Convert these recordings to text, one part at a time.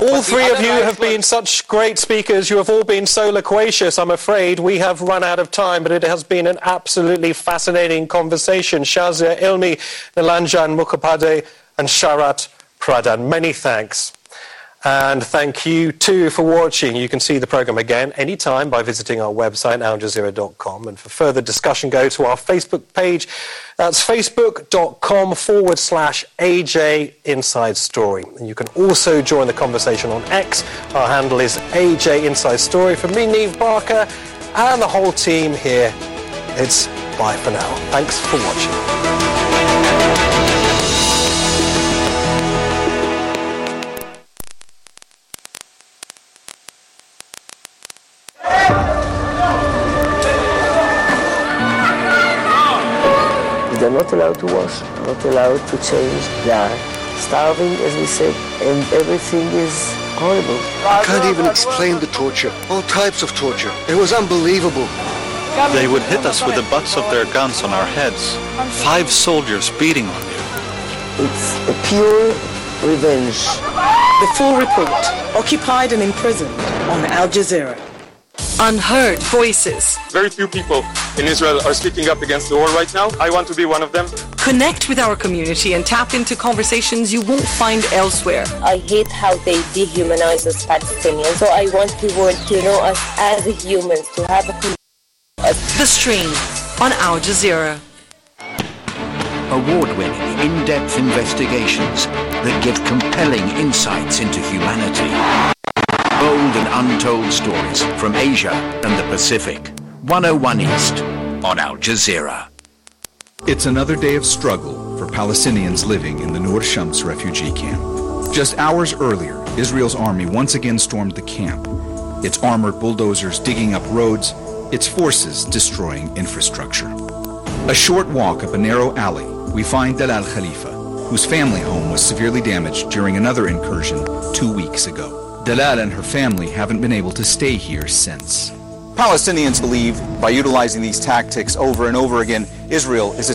All three of you have been such great speakers. You have all been so loquacious. I'm afraid we have run out of time, but it has been an absolutely fascinating conversation. Shazia Ilmi, Nilanjan Mukhopadhyay, and Sharat Pradhan. Many thanks. And thank you too for watching. You can see the program again anytime by visiting our website, aljazeera.com. And for further discussion, go to our Facebook page. That's facebook.com forward slash AJ Inside Story. And you can also join the conversation on X. Our handle is AJ Inside Story. For me, Neave Barker, and the whole team here, it's bye for now. Thanks for watching. Allowed to wash, not allowed to change. They are starving, as we said, and everything is horrible. I can't even explain the torture. All types of torture. It was unbelievable. They would hit us with the butts of their guns on our heads. Five soldiers beating on you. It's a pure revenge. The full report, occupied and imprisoned on Al Jazeera. Unheard voices. Very few people in Israel are speaking up against the war right now. I want to be one of them. Connect with our community and tap into conversations you won't find elsewhere. I hate how they dehumanize us Palestinians. So I want the world to know us as humans, to have a The Stream on Al Jazeera. Award-winning, in-depth investigations that give compelling insights into humanity. Bold and untold stories from Asia and the Pacific. 101 East on Al Jazeera. It's another day of struggle for Palestinians living in the Nur Shams refugee camp. Just hours earlier, Israel's army once again stormed the camp, its armored bulldozers digging up roads, its forces destroying infrastructure. A short walk up a narrow alley, we find Dalal Khalifa, whose family home was severely damaged during another incursion two weeks ago. Dalal and her family haven't been able to stay here since. Palestinians believe by utilizing these tactics over and over again, Israel is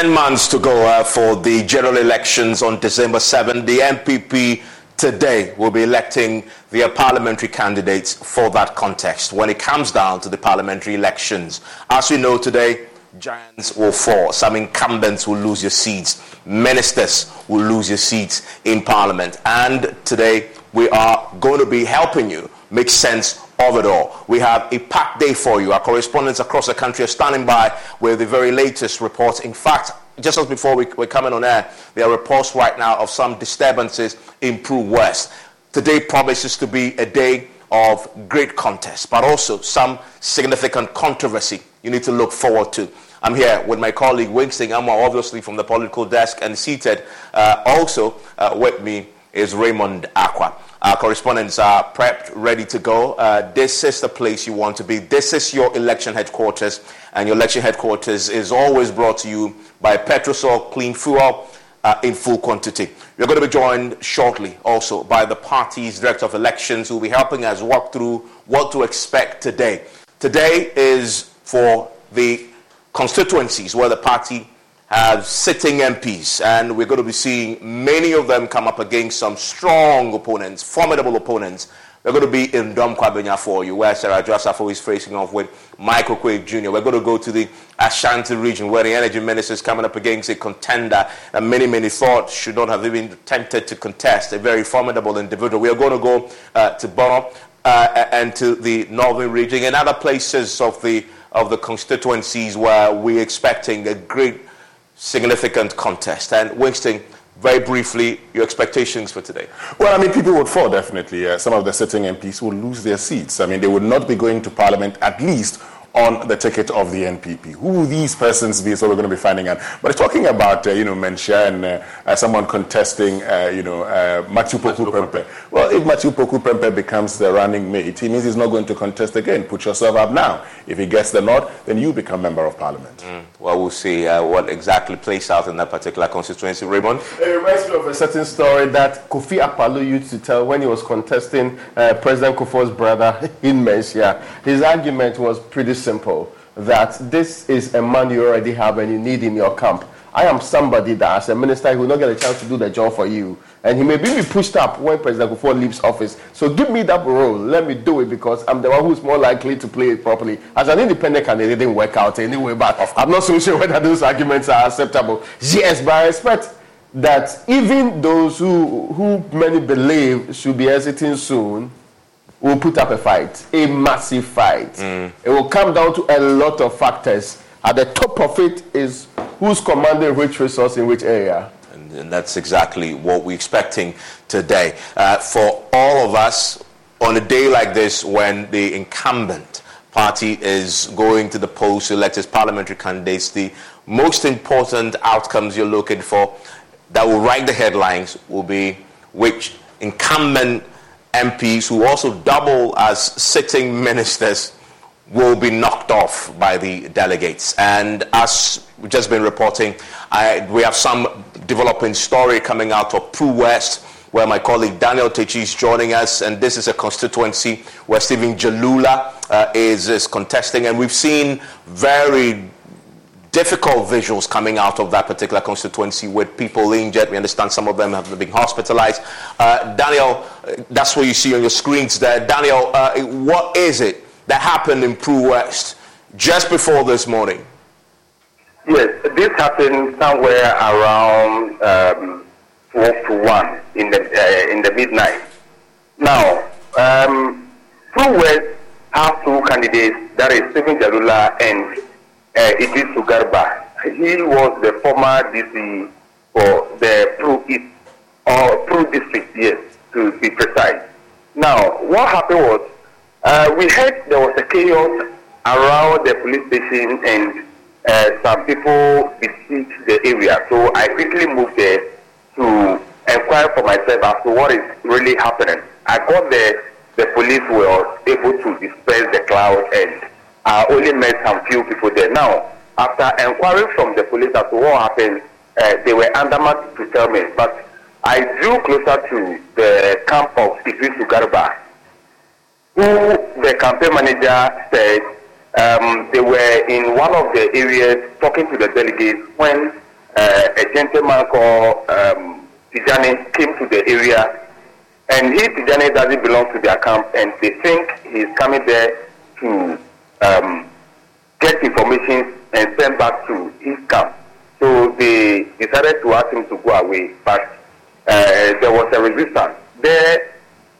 10 months to go uh, for the general elections on December 7. The NPP today will be electing their parliamentary candidates for that context when it comes down to the parliamentary elections. As we know today, giants will fall. Some incumbents will lose their seats. Ministers will lose their seats in parliament. And today, we are going to be helping you make sense of it all. We have a packed day for you. Our correspondents across the country are standing by with the very latest reports. In fact, just as before we, we're coming on air, there are reports right now of some disturbances in Pru West. Today promises to be a day of great contest, but also some significant controversy you need to look forward to. I'm here with my colleague Winston I'm obviously from the political desk, and seated uh, also uh, with me is Raymond Aqua. Our correspondents are prepped, ready to go. Uh, this is the place you want to be. This is your election headquarters, and your election headquarters is always brought to you by Petrosol Clean Fuel uh, in full quantity. We're going to be joined shortly also by the party's director of elections who will be helping us walk through what to expect today. Today is for the constituencies where the party have sitting MPs, and we're going to be seeing many of them come up against some strong opponents, formidable opponents. We're going to be in Dome Kwabenya for you, where Sarah Adwoa Safo is facing off with Michael Oquaye Jr. We're going to go to the Ashanti region, where the energy minister is coming up against a contender that many, many thought should not have even attempted to contest, a very formidable individual. We are going to go uh, to Bono uh, and to the northern region and other places of the, of the constituencies where we're expecting a great significant contest. And Winston, very briefly, your expectations for today? Well, I mean, people would fall definitely. Uh, some of the sitting MPs will lose their seats. I mean, they would not be going to Parliament at least on the ticket of the NPP. Who these persons be is what we're going to be finding out. But talking about, uh, you know, Manhyia and uh, uh, someone contesting, uh, you know, uh, Matthew Opoku Prempeh. Well, if Matthew Opoku Prempeh becomes the running mate, he means he's not going to contest again. Put yourself up now. If he gets the nod, then you become member of parliament. Mm. Well, we'll see uh, what exactly plays out in that particular constituency. Raymond? It reminds me of a certain story that Kofi Akpaloo used to tell when he was contesting President Kufuor's brother in Manhyia. His argument was pretty simple that this is a man you already have and you need in your camp. I am somebody that, as a minister, will not get a chance to do the job for you. And he may be pushed up when President Kufuor leaves office. So give me that role. Let me do it because I'm the one who's more likely to play it properly. As an independent candidate, it didn't work out anyway, but I'm not so sure whether those arguments are acceptable. Yes, but I expect that even those who, who many believe should be exiting soon will put up a fight, a massive fight. Mm. It will come down to a lot of factors. At the top of it is who's commanding which resource in which area. And, and that's exactly what we're expecting today. Uh, for all of us, on a day like this, when the incumbent party is going to the polls to elect its parliamentary candidates, the most important outcomes you're looking for that will write the headlines will be which incumbent MPs who also double as sitting ministers will be knocked off by the delegates. And as we've just been reporting, I, we have some developing story coming out of Pru West, where my colleague Daniel Techi is joining us. And this is a constituency where Stephen Jalulah uh, is, is contesting. And we've seen very difficult visuals coming out of that particular constituency with people injured. We understand some of them have been hospitalized. Uh, Daniel, uh, that's what you see on your screens there. Daniel, uh, what is it that happened in Pru West just before this morning? Yes, this happened somewhere around um, 12 to 1 in the, uh, in the midnight. Now, um, Pru West has two candidates, that is Stephen Jalulah and uh, Idris Garba. He was the former DC for the Pru East or Pru District, yes, to be precise. Now, what happened was uh, we heard there was a chaos around the police station and uh, some people besieged the area. So I quickly moved there to inquire for myself as to what is really happening. I got there, the police were able to disperse the crowd and I only met some few people there. Now, after inquiring from the police as to what happened, uh, they were undermined to tell me. But I drew closer to the camp of Idris Garba, who the campaign manager said um, they were in one of the areas talking to the delegates when uh, a gentleman called um, Tijani came to the area. And he, Tijani, doesn't belong to their camp, and they think he's coming there to um, get information and send back to his camp. So they decided to ask him to go away, but uh, there was a resistance. There,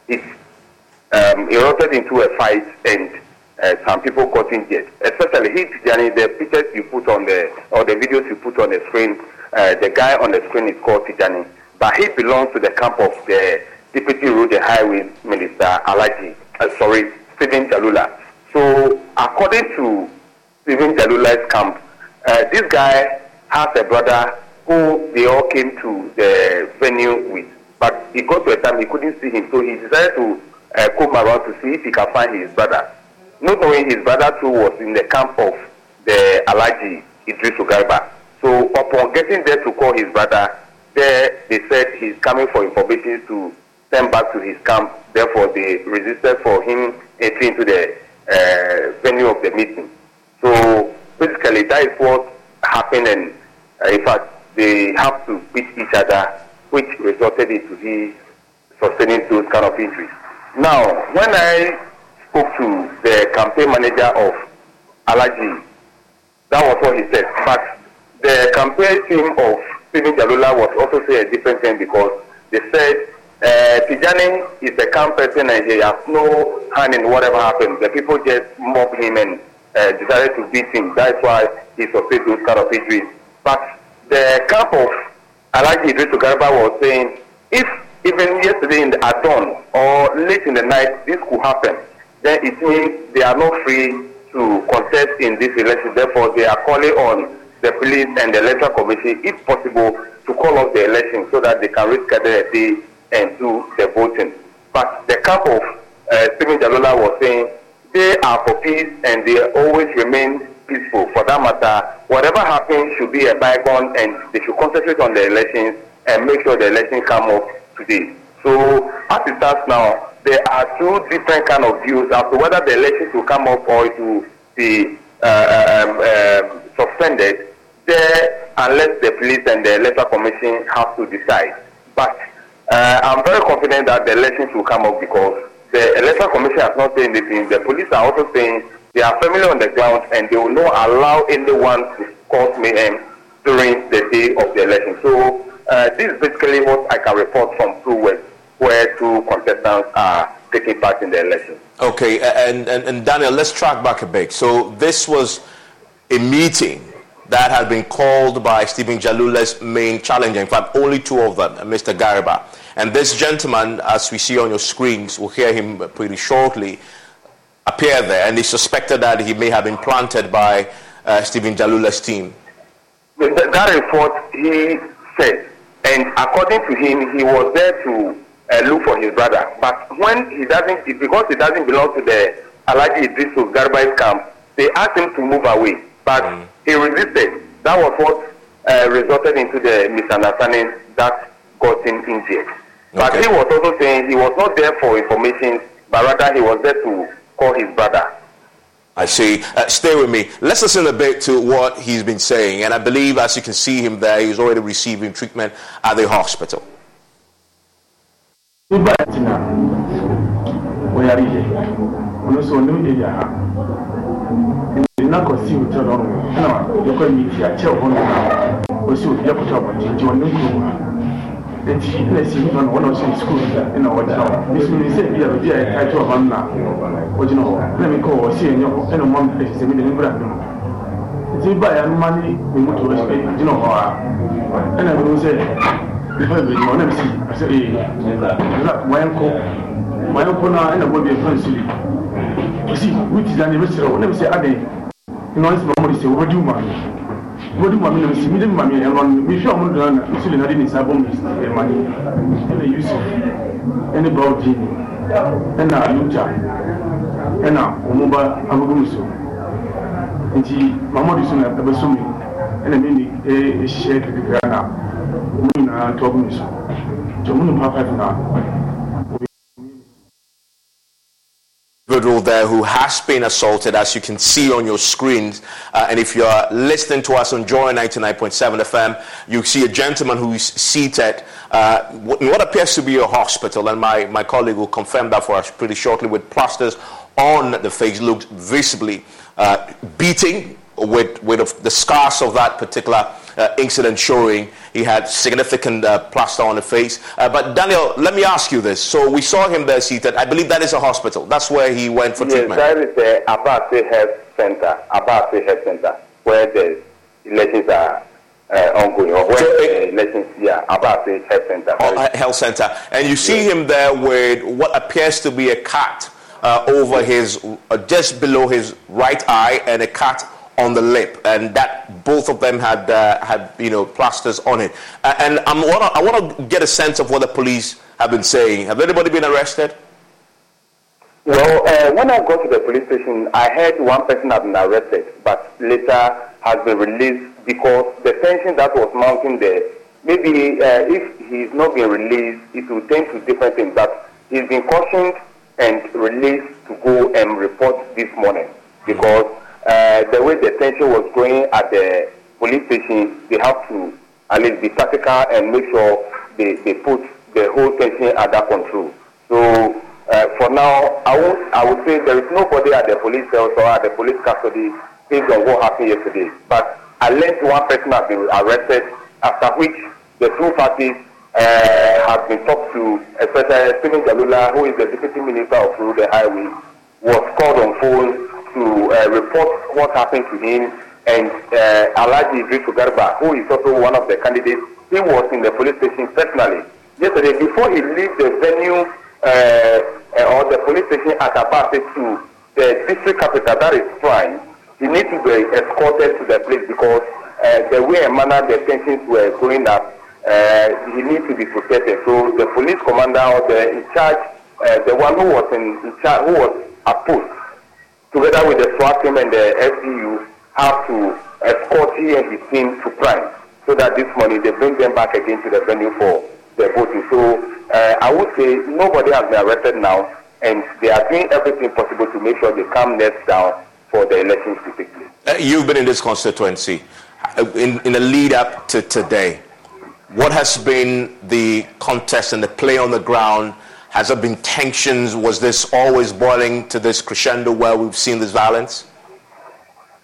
it um, erupted into a fight, and uh, some people got injured. Especially he, Tijani, the pictures you put on the or the videos you put on the screen, uh, the guy on the screen is called Tijani, but he belongs to the camp of the Deputy Road and Highways Minister Alaji, uh, sorry, Stephen Jalula. So according to Stephen Jalula's camp, uh, this guy has a brother who they all came to the venue with, but he got to a time he couldn't see him, so he decided to uh, come around to see if he can find his brother. Not knowing his brother too was in the camp of the Alaji Idris Garba. So upon getting there to call his brother, there they said he's coming for information to send back to his camp. Therefore, they resisted for him entering into the venue of the meeting. So basically, that is what happened, and uh, in fact, they have to beat each other, which resulted into the sustaining those kind of injuries. Now, when I spoke to the campaign manager of Alaji, that was what he said. But the campaign team of Stephen Jalulah was also saying a different thing because they said uh, Tijani is a camp person and he has no hand in whatever happens. The people just mob him and uh, decided to beat him. That's why he sustained those kind of injuries. But the camp of Alaji Idris Garba was saying if even yesterday in the dawn or late in the night this could happen, then it means they are not free to contest in this election. Therefore, they are calling on the police and the electoral commission, if possible, to call off the election so that they can reschedule a day and do the voting. But the of uh, Stephen Jalulah was saying they are for peace and they always remain peaceful. For that matter, whatever happens should be a bygone and they should concentrate on the elections and make sure the elections come up today. So as it stands now, there are two different kind of views as to whether the elections will come up or it will be uh, um, um, suspended there unless the police and the electoral commission have to decide. But uh, I'm very confident that the elections will come up because the electoral commission has not said anything. The police are also saying they are firmly on the ground and they will not allow anyone to cause mayhem during the day of the election. So uh, this is basically what I can report from Pru West, where two contestants are taking part in the election. Okay, and, and, and Daniel, let's track back a bit. So this was a meeting that had been called by Stephen Jalulah's main challenger. In fact, only two of them, Mr. Garba. And this gentleman, as we see on your screens, we'll hear him pretty shortly, appear there. And it's suspected that he may have been planted by uh, Stephen Jalulah's team. That report, he said, and according to him, he was there to uh, look for his brother. But when he doesn't, because he doesn't belong to the Alaji Idris Garba's camp, they asked him to move away. But mm. he resisted. That was what uh, resulted into the misunderstanding that got him injured. Okay. But he was also saying he was not there for information, but rather he was there to call his brother. I see. Uh, stay with me. Let's listen a bit to what he's been saying. And I believe, as you can see him there, he's already receiving treatment at the hospital. nti ɛna si nipa no wɔn na ɔhyɛ sukuu ɛna ɔgyina hɔ bisimi sɛ ebi a obi a ɛka kyɛ ɔba no na ɔgyina hɔ ɛna mi kɔ ɔsi ɛnyɛ hɔ ɛna ɔmo ampɛ sɛ mi de ne mbura bimu nti ba ya mma ne mi mu to ɛsɛ gyina hɔ a ɛna mi mu sɛ nipa bi ma ɔna mi si ɛsɛ ee ɛna wɔn nkɔ wɔn nkɔ na ɛna wɔn bi ɛfa nsuli ɔsi wuti dan ne bi kyerɛ wɔn ɛna mi sɛ adan ɛna ɔsi ma ɔmo de sɛ wɔbɛdi mu ma no mɔdi mami yɛn si mi de mami yɛn lɔn mi fi ɔmu dɔn na nsu le na di ni sa bɔmu ɛmani ɛna yusuf ɛna bawo diini ɛna aluja ɛna ɔmuba abugumuso nti mamadu so na ɛbɛ so mi. Ɛna mi ni ɛɛ ɛhyehyɛ kekekere na. Ɔmu nyinaa tɔ ɔmu mi so nti ɔmu ni paapaa fi na. Individual there who has been assaulted, as you can see on your screens. Uh, and if you're listening to us on Joy 99.7 FM, you see a gentleman who's seated uh, in what appears to be a hospital. And my, my colleague will confirm that for us pretty shortly with plasters on the face, looked visibly uh, beating with, with the scars of that particular uh, incident showing he had significant uh, plaster on the face. Uh, but Daniel, let me ask you this. So we saw him there seated. I believe that is a hospital. That's where he went for yes, treatment. Yes, that is the Abease Health Center, Abease Health Center, where the elections are uh, ongoing, or where so, the elections, yeah, Abease Health Center. Uh, health Center. And you see him there with what appears to be a cut uh, over his, just below his right eye and a cut on the lip, and that both of them had uh, had you know plasters on it. And I'm I want to get a sense of what the police have been saying. Have anybody been arrested? Well, uh, when I got to the police station, I heard one person had been arrested, but later has been released because the tension that was mounting there. Maybe uh, if he's not being released, it will tend to different things. But he's been cautioned and released to go and report this morning because uh, the way the tension was going at the police station, they have to at least be tactical and make sure they, they put the whole tension under control. So uh, for now, I would, I would say there is nobody at the police cell or at the police custody based on what happened yesterday. But at least one person has been arrested, after which the two parties uh, have been talked to, especially Stephen Jalula, who is the Deputy Minister of Road and Highway, was called on phone to uh, report what happened to him. And uh, Alaji Idris Garba, who is also one of the candidates, he was in the police station personally yesterday before he left the venue uh, uh, or the police station at Abease to the district capital, that is Prang. He needs to be escorted to the place because uh, the way and manner the tensions were going up, uh, he needs to be protected. So the police commander or the in charge, uh, the one who was in, in charge, who was opposed together with the SWAT team and the FDU, have to escort he and his team to Prang so that this morning they bring them back again to the venue for the voting. So uh, I would say nobody has been arrested now, and they are doing everything possible to make sure they calm next down for the elections to take place. Uh, you've been in this constituency uh, in, in the lead up to today. What has been the contest and the play on the ground has there been tensions? Was this always boiling to this crescendo where we've seen this violence?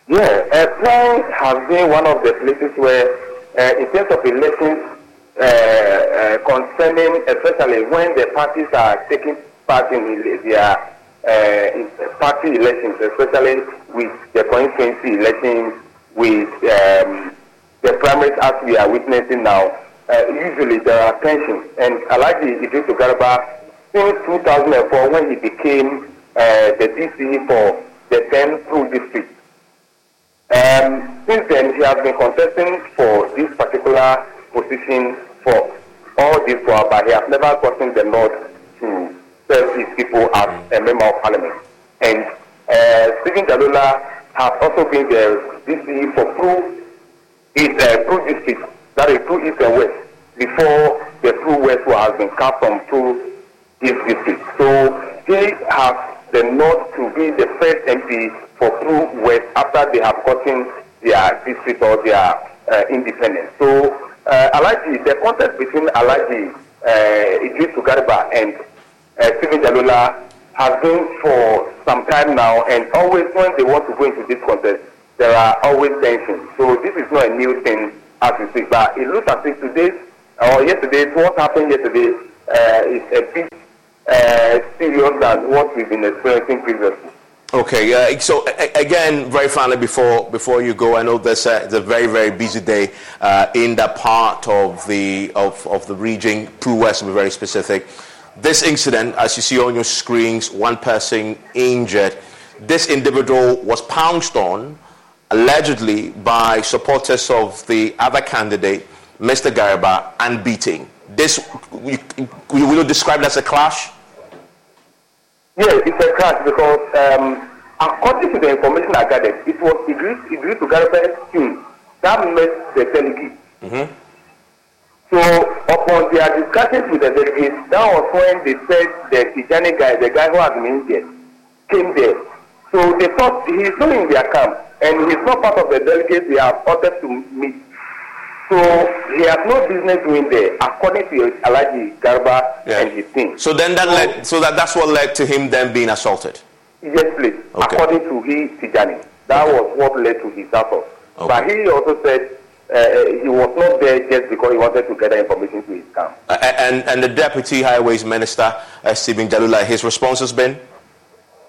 Yeah, uh, Prang has been one of the places where, uh, in terms of elections, uh, uh, concerning, especially when the parties are taking part in their uh, party elections, especially with the constituency elections, with um, the primaries as we are witnessing now, uh, usually there are tensions. And I like the Alaji Idris Garba since 2004 when he became uh, the DC for the 10 Pru district. Um, since then, he has been contesting for this particular position for all this while, but he has never gotten the nod to serve his people as a member of parliament. And uh, Stephen Jalulah has also been the DC for Pru, is, uh, Pru district, that is Pru East and West, before the Pru West has been cut from Pru So he has the north to be the first MP for Pru West after they have gotten their district or their uh, independence. So uh, Alaji, the contest between Alaji uh, Idris Garba and uh, Stephen Jalulah has been for some time now, and always when they want to go into this contest, there are always tensions. So this is not a new thing as we speak, but it looks as if today or yesterday, what happened yesterday uh, is a bit uh, serious than what we've been experiencing previously. Okay, uh, so again, very finally, before before you go, I know this a, it's a very very busy day uh, in that part of the of, of the region, Pru West to be very specific. This incident, as you see on your screens, one person injured. This individual was pounced on, allegedly by supporters of the other candidate, Mr. Garba, and beating. This you will describe it as a clash. Yes, it's a crash because um, according to the information I gathered, it was Idris, Idris Ugarbe's team that met the delegates. Mm-hmm. So upon their discussions with the delegates, that was when they said the Tijani guy, the guy who had been injured, came there. So they thought he's not in their camp and he's not part of the delegates they have ordered to meet. So he has no business doing there, according to Alaji Garba Yeah. and his team. So then that led, so that, that's what led to him then being assaulted. Yes, please. Okay. According to he Tijani, that was what led to his assault. But he also said uh, he was not there just because he wanted to gather information to his camp. Uh, and, and the Deputy Highways Minister, uh, Stephen Jalulah, his response has been?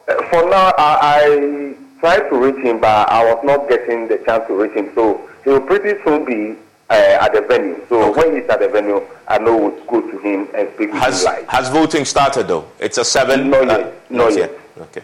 Uh, for now, I, I tried to reach him, but I was not getting the chance to reach him. So he will pretty soon be uh, at the venue. So when he's at the venue, I know we'll go to him and speak Has, him live. has voting started though? It's a seven? Not uh, yet. Not yet. Okay.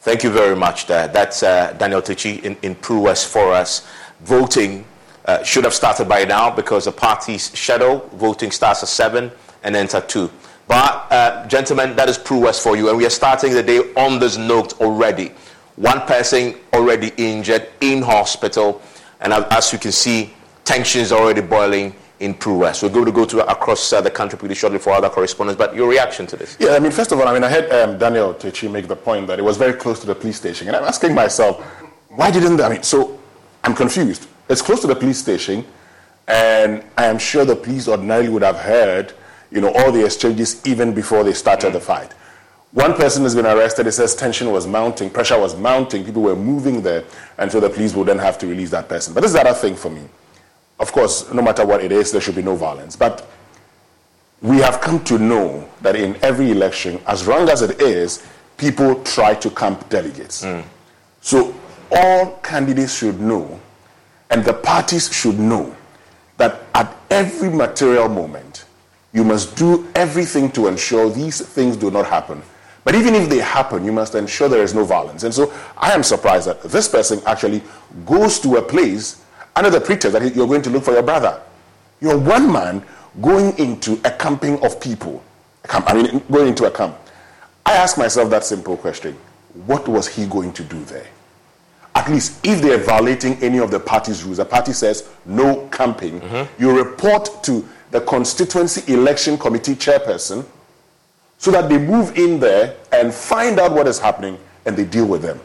Thank you very much. There. That's uh, Daniel Tucci in, in Pru West for us. Voting uh, should have started by now because the party's shadow voting starts at 7 and ends at 2. But, uh, gentlemen, that is Pru West for you. And we are starting the day on this note already. One person already injured in hospital. And as you can see, tensions already boiling in Pru West. We're going to go to across uh, the country pretty shortly for other correspondents. But your reaction to this? Yeah, I mean, first of all, I mean, I heard um, Daniel Techi make the point that it was very close to the police station. And I'm asking myself, why didn't? I mean, so I'm confused. It's close to the police station, and I am sure the police ordinarily would have heard, you know, all the exchanges even before they started the fight. One person has been arrested. It says tension was mounting, pressure was mounting, people were moving there, and so the police would then have to release that person. But this is the other thing for me. Of course, no matter what it is, there should be no violence. But we have come to know that in every election, as wrong as it is, people try to camp delegates. Mm. So all candidates should know, and the parties should know, that at every material moment, you must do everything to ensure these things do not happen. But even if they happen, you must ensure there is no violence. And so I am surprised that this person actually goes to a place under the pretext that you're going to look for your brother. You're one man going into a camping of people. Camp- I mean, going into a camp. I ask myself that simple question what was he going to do there? At least if they are violating any of the party's rules, the party says no camping, mm-hmm. you report to the constituency election committee chairperson so that they move in there and find out what is happening and they deal with them.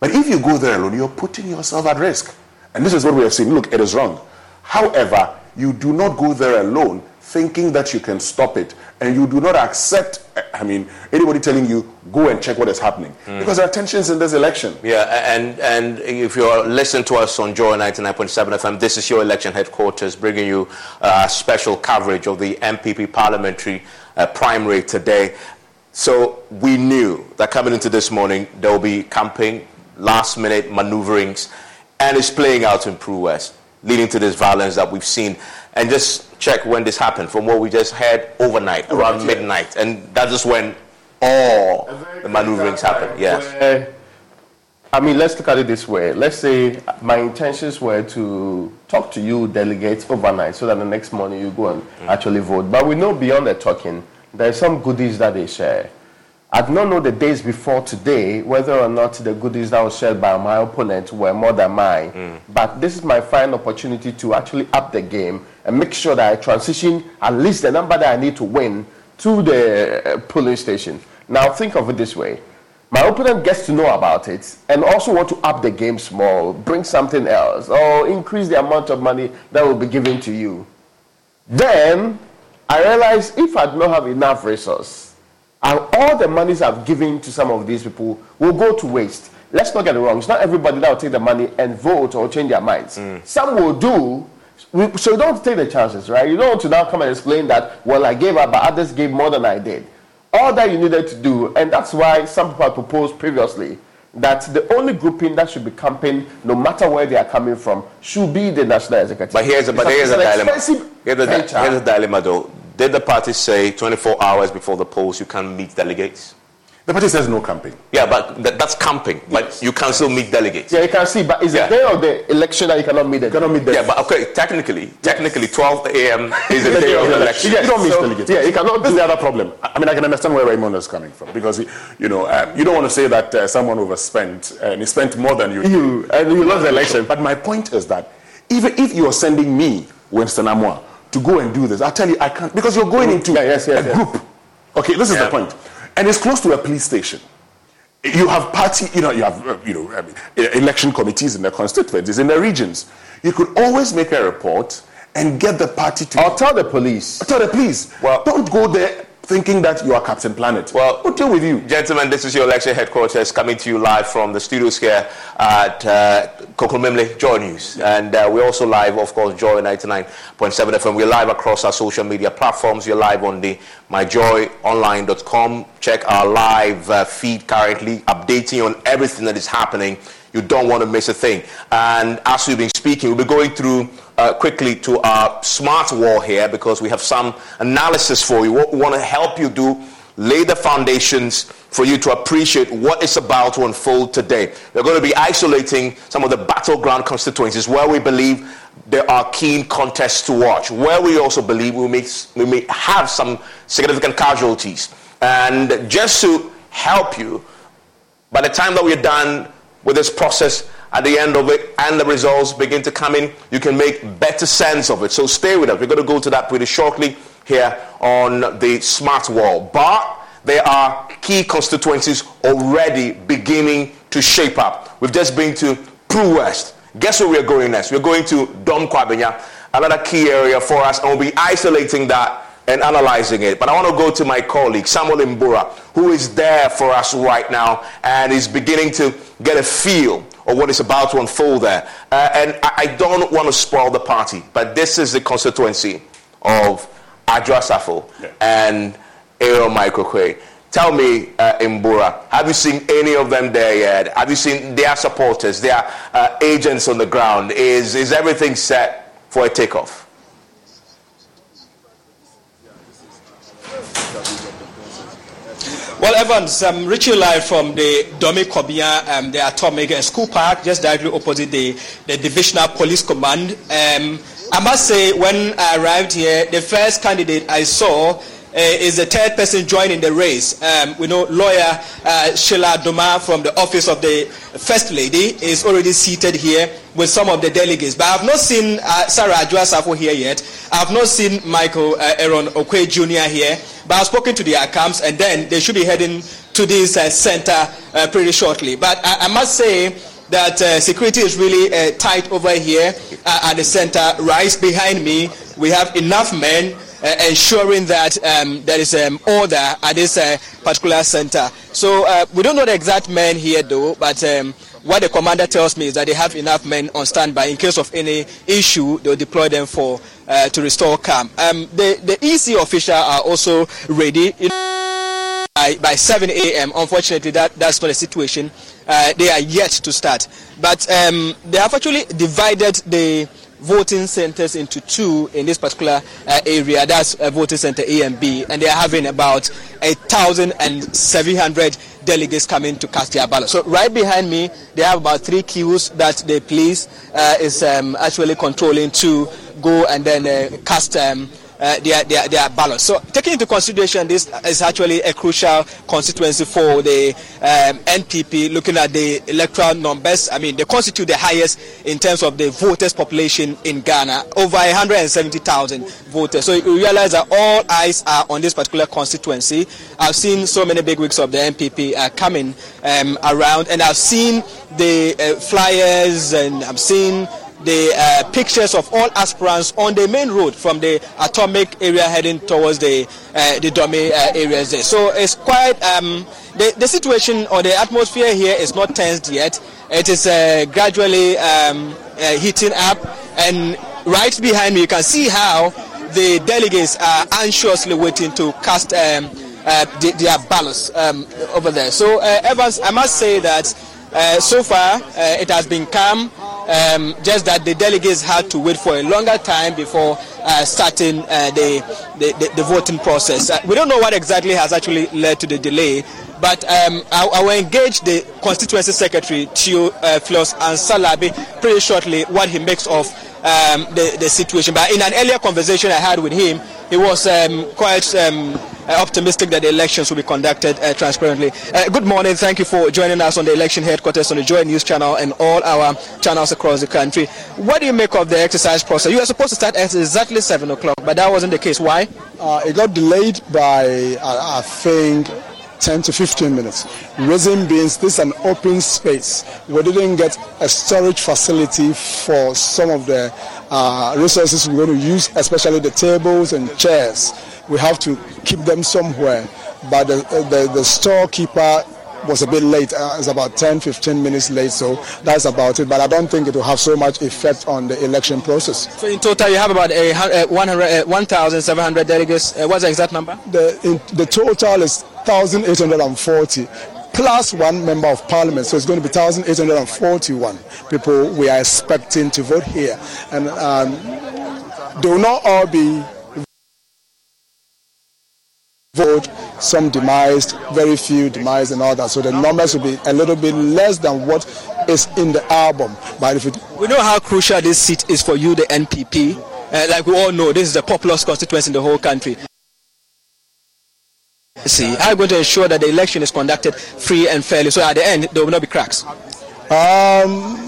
But if you go there alone, you're putting yourself at risk. And this is what we have seen. Look, it is wrong. However, you do not go there alone thinking that you can stop it. And you do not accept, I mean, anybody telling you, go and check what is happening. Because there are tensions in this election. Yeah, and and if you're listening to us on Joy 99.7 FM, this is your election headquarters bringing you uh, special coverage of the NPP parliamentary uh, primary today. So we knew that coming into this morning there will be camping, last minute maneuverings, and it's playing out in Pru West, leading to this violence that we've seen. And just check when this happened from what we just heard overnight, around Right, yeah. midnight, and that is when all the maneuverings happened. Yes. Where- I mean, let's look at it this way. Let's say my intentions were to talk to you, delegates, overnight, so that the next morning you go and mm. actually vote. But we know beyond the talking, there are some goodies that they share. I do not know the days before today whether or not the goodies that were shared by my opponent were more than mine. But this is my fine opportunity to actually up the game and make sure that I transition at least the number that I need to win to the uh, polling station. Now, think of it this way my opponent gets to know about it and also want to up the game small, bring something else, or increase the amount of money that will be given to you. Then I realize if I do not have enough resource, and all the monies I've given to some of these people will go to waste. Let's not get it wrong. It's not everybody that will take the money and vote or change their minds. Mm. Some will do. We- So don't take the chances, right? You don't want to now come and explain that, well, I gave up, but others gave more than I did. All that you needed to do, and that's why some people have proposed previously that the only grouping that should be camping, no matter where they are coming from, should be the national executive. But here's a, but here's a dilemma. Here's a, here's a dilemma, though. Did the party say 24 hours before the polls you can meet delegates? The party says no camping. Yeah, but th- that's camping. But you can still meet delegates. Yeah, you can see, but is Yeah. it day of the election that you cannot meet them? cannot meet them. Yeah, but okay, technically, technically, 12 a.m. is the The day of the election. You don't meet So, delegates. yeah, you cannot This is the other problem. I I mean, I can understand where Raymond is coming from because, you know, um, you don't want to say that uh, someone overspent and he spent more than you. You and you lost the election. But my point is that even if you're sending me, Winston Amoah, to go and do this, I tell you, I can't because you're going into Yeah, yes, yes, a yes. group. Okay, this is Yeah. the. And it's close to a police station. You have party, you know, you have, uh, you know, I mean, election committees in the constituencies, in the regions. You could always make a report and get the party to. Or tell the police. Or tell the police. Well, don't go there thinking that you are Captain Planet. Well, we'll deal with you. Gentlemen, this is your election headquarters coming to you live from the studios here at uh, Kokomlemle Joy News. And uh, we're also live, of course, Joy 99.7 FM. We're live across our social media platforms. You're live on the myjoyonline.com. Check our live uh, feed currently, updating on everything that is happening. You don't want to miss a thing. And as we've been speaking, we'll be going through uh, quickly to our smart wall here because we have some analysis for you. What we want to help you do, lay the foundations for you to appreciate what is about to unfold today. We're going to be isolating some of the battleground constituencies where we believe there are keen contests to watch, where we also believe we may, we may have some significant casualties. And just to help you, by the time that we're done with this process, at the end of it and the results begin to come in, you can make better sense of it. So stay with us. We're going to go to that pretty shortly here on the smart wall. But there are key constituencies already beginning to shape up. We've just been to Pru West. Guess where we're going next? We're going to Dome Kwabenya, another key area for us, and we'll be isolating that and analyzing it. But I want to go to my colleague, Samuel Mbura, who is there for us right now and is beginning to get a feel of what is about to unfold there. Uh, and I, I, don't want to spoil the party, but this is the constituency of Adwoa Safo yeah. and Aaron Michael Tell me, uh, Mbura, have you seen any of them there yet? Have you seen their supporters, their uh, agents on the ground? Is, is everything set for a takeoff? Well, Evans, I'm reaching live from the Dome Kwabenya, um, the Atomic School Park, just directly opposite the, the Divisional Police Command. Um, I must say, when I arrived here, the first candidate I saw is the third person joining the race. Um, we know lawyer uh, Sheila Doma from the office of the First Lady is already seated here with some of the delegates. But I have not seen uh, Sarah Adwoa Safo here yet. I have not seen Michael uh, Aaron Oquaye Jr. here. But I've spoken to their camps and then they should be heading to this uh, center uh, pretty shortly. But I, I must say, that uh, security is really uh, tight over here uh, at the center. Right behind me, we have enough men uh, ensuring that um, there is um, order at this uh, particular center. So uh, we don't know the exact men here though, but um, what the commander tells me is that they have enough men on standby in case of any issue. They'll deploy them for uh, to restore calm. Um, the the EC officials are also ready. by, by 7 a.m. Unfortunately, that, that's not the situation. Uh, they are yet to start. But um, they have actually divided the voting centers into two in this particular uh, area. That's uh, voting center A and B, and they are having about a thousand and seven hundred delegates coming to cast their ballot. So right behind me, they have about three queues that the police uh, is um, actually controlling to go and then uh, cast. Um, uh, their, their, their ballots. So taking into consideration this is actually a crucial constituency for the um, NPP looking at the electoral numbers. I mean, they constitute the highest in terms of the voters population in Ghana, over 170,000 voters. So you realize that all eyes are on this particular constituency. I've seen so many big wigs of the NPP uh, coming um, around and I've seen the uh, flyers and I've seen the uh, pictures of all aspirants on the main road from the atomic area heading towards the uh, the Dome uh, areas there. So it's quite um, the, the situation or the atmosphere here is not tensed yet. It is uh, gradually um, uh, heating up, and right behind me you can see how the delegates are anxiously waiting to cast um, uh, the, their ballots um, over there. So Evans, I must say that so far it has been calm. Um, just that the delegates had to wait for a longer time before uh, starting uh, the, the, the, voting process. Uh, we don't know what exactly has actually led to the delay, but um, I, I, will engage the constituency secretary, Tio uh, Flos Ansalabi, pretty shortly what he makes of um, the, the situation. But in an earlier conversation I had with him, he was um, quite um, uh, optimistic that the elections will be conducted uh, transparently. Uh, good morning. Thank you for joining us on the election headquarters on the Joy News channel and all our channels across the country. What do you make of the exercise process? You were supposed to start at exactly 7 o'clock, but that wasn't the case. Why? Uh, it got delayed by, I think, 10 to 15 minutes. Reason being, this is an open space. We didn't get a storage facility for some of the uh, resources we're going to use, especially the tables and chairs. We have to keep them somewhere. But the, the, the storekeeper was a bit late. Uh, it's about 10, 15 minutes late, so that's about it. But I don't think it will have so much effect on the election process. So in total, you have about uh, 1,700 uh, delegates. Uh, what's the exact number? The, in, the total is 1,840 plus one member of parliament. So it's going to be 1,841 people we are expecting to vote here. And um, they will not all be vote, some demised, very few demised and all that. So the numbers will be a little bit less than what is in the album. But if it we know how crucial this seat is for you, the NPP. Uh, like we all know, this is the populous constituency in the whole country. See, you going to ensure that the election is conducted free and fairly so at the end there will not be cracks? Um,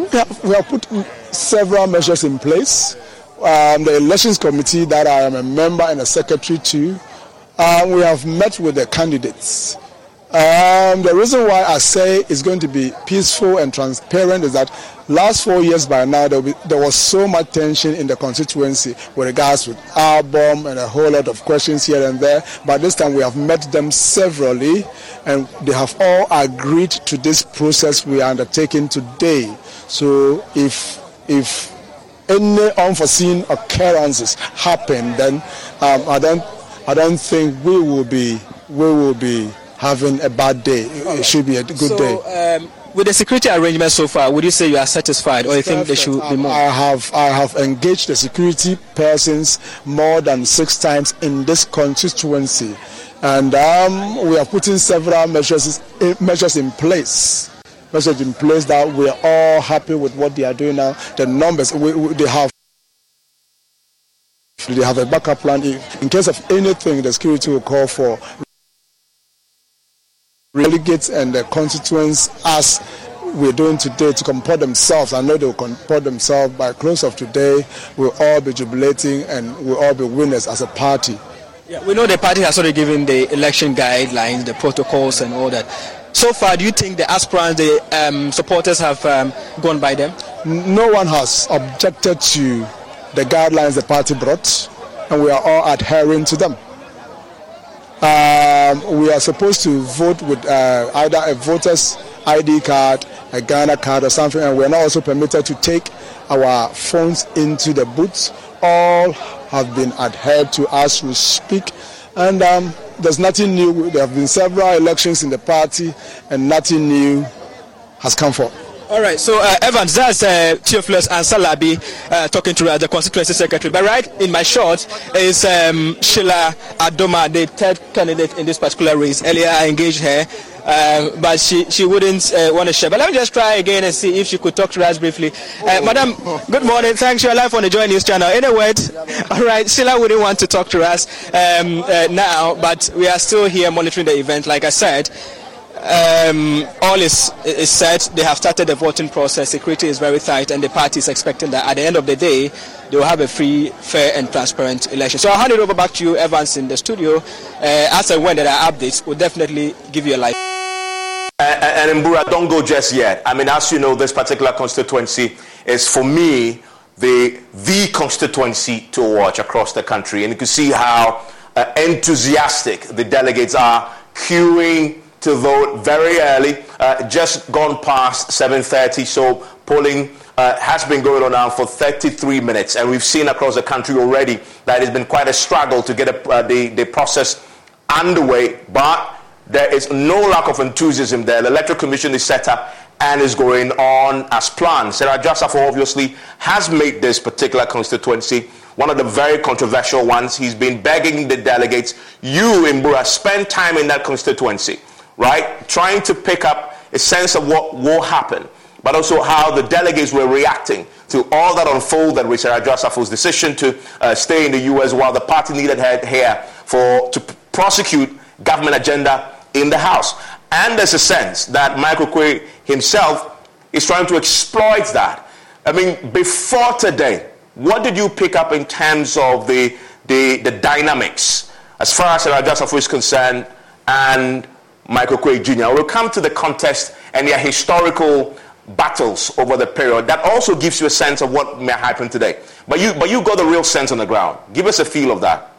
we, have, we have put several measures in place. Um, the elections committee that I am a member and a secretary to uh, we have met with the candidates. Um, the reason why I say it's going to be peaceful and transparent is that last four years by now there, be, there, was so much tension in the constituency with regards to album and a whole lot of questions here and there. But this time we have met them severally and they have all agreed to this process we are undertaking today. So if if any unforeseen occurrences happen, then um, I don't I don't think we will be we will be having a bad day. It should be a good so, day. Um, with the security arrangements so far, would you say you are satisfied, or you think there should be more? I have I have engaged the security persons more than six times in this constituency, and um, we are putting several measures measures in place. Measures in place that we are all happy with what they are doing now. The numbers we, we, they have they have a backup plan in case of anything the security will call for delegates and the constituents as we're doing today to comport themselves. I know they will comport themselves by close of today. We'll all be jubilating and we'll all be winners as a party. Yeah, we know the party has already given the election guidelines, the protocols, and all that. So far, do you think the aspirants, the um, supporters have um, gone by them? No one has objected to the guidelines the party brought, and we are all adhering to them. Um, we are supposed to vote with uh, either a voter's ID card, a Ghana card, or something, and we are not also permitted to take our phones into the booths. All have been adhered to as we speak, and um, there's nothing new. There have been several elections in the party, and nothing new has come forth. All right, so uh, Evans, that's uh, Theophilus and Salabi uh, talking to uh, the constituency secretary. But right in my shot is um, Sheila Adoma, the third candidate in this particular race. Earlier, I engaged her, uh, but she, she wouldn't uh, want to share. But let me just try again and see if she could talk to us briefly. Uh, Madam, good morning. Thanks. You're live on the Joy News channel. In a word, all right, Sheila wouldn't want to talk to us um, uh, now, but we are still here monitoring the event. Like I said, um, all is, is set. They have started the voting process. Security is very tight, and the party is expecting that at the end of the day, they will have a free, fair, and transparent election. So I'll hand it over back to you, Evans, in the studio. Uh, as and when there are updates, we'll definitely give you a live. And, and Mbura, don't go just yet. I mean, as you know, this particular constituency is for me the the constituency to watch across the country, and you can see how uh, enthusiastic the delegates are queuing to vote very early, uh, just gone past 7.30, so polling uh, has been going on now for 33 minutes, and we've seen across the country already that it's been quite a struggle to get a, uh, the, the process underway, but there is no lack of enthusiasm there. The Electoral Commission is set up and is going on as planned. Sarah Adwoa Safo obviously has made this particular constituency one of the very controversial ones. He's been begging the delegates, you, Mbura, spend time in that constituency right? Trying to pick up a sense of what will happen, but also how the delegates were reacting to all that unfolded with Sarah Adwoa Safo's decision to uh, stay in the U.S. while the party needed her here for to prosecute government agenda in the House. And there's a sense that Michael Oquaye himself is trying to exploit that. I mean, before today, what did you pick up in terms of the, the, the dynamics as far as Sarah is concerned and Michael Oquaye Jr. We'll come to the contest and their historical battles over the period. That also gives you a sense of what may happen today. But you, but you got the real sense on the ground. Give us a feel of that.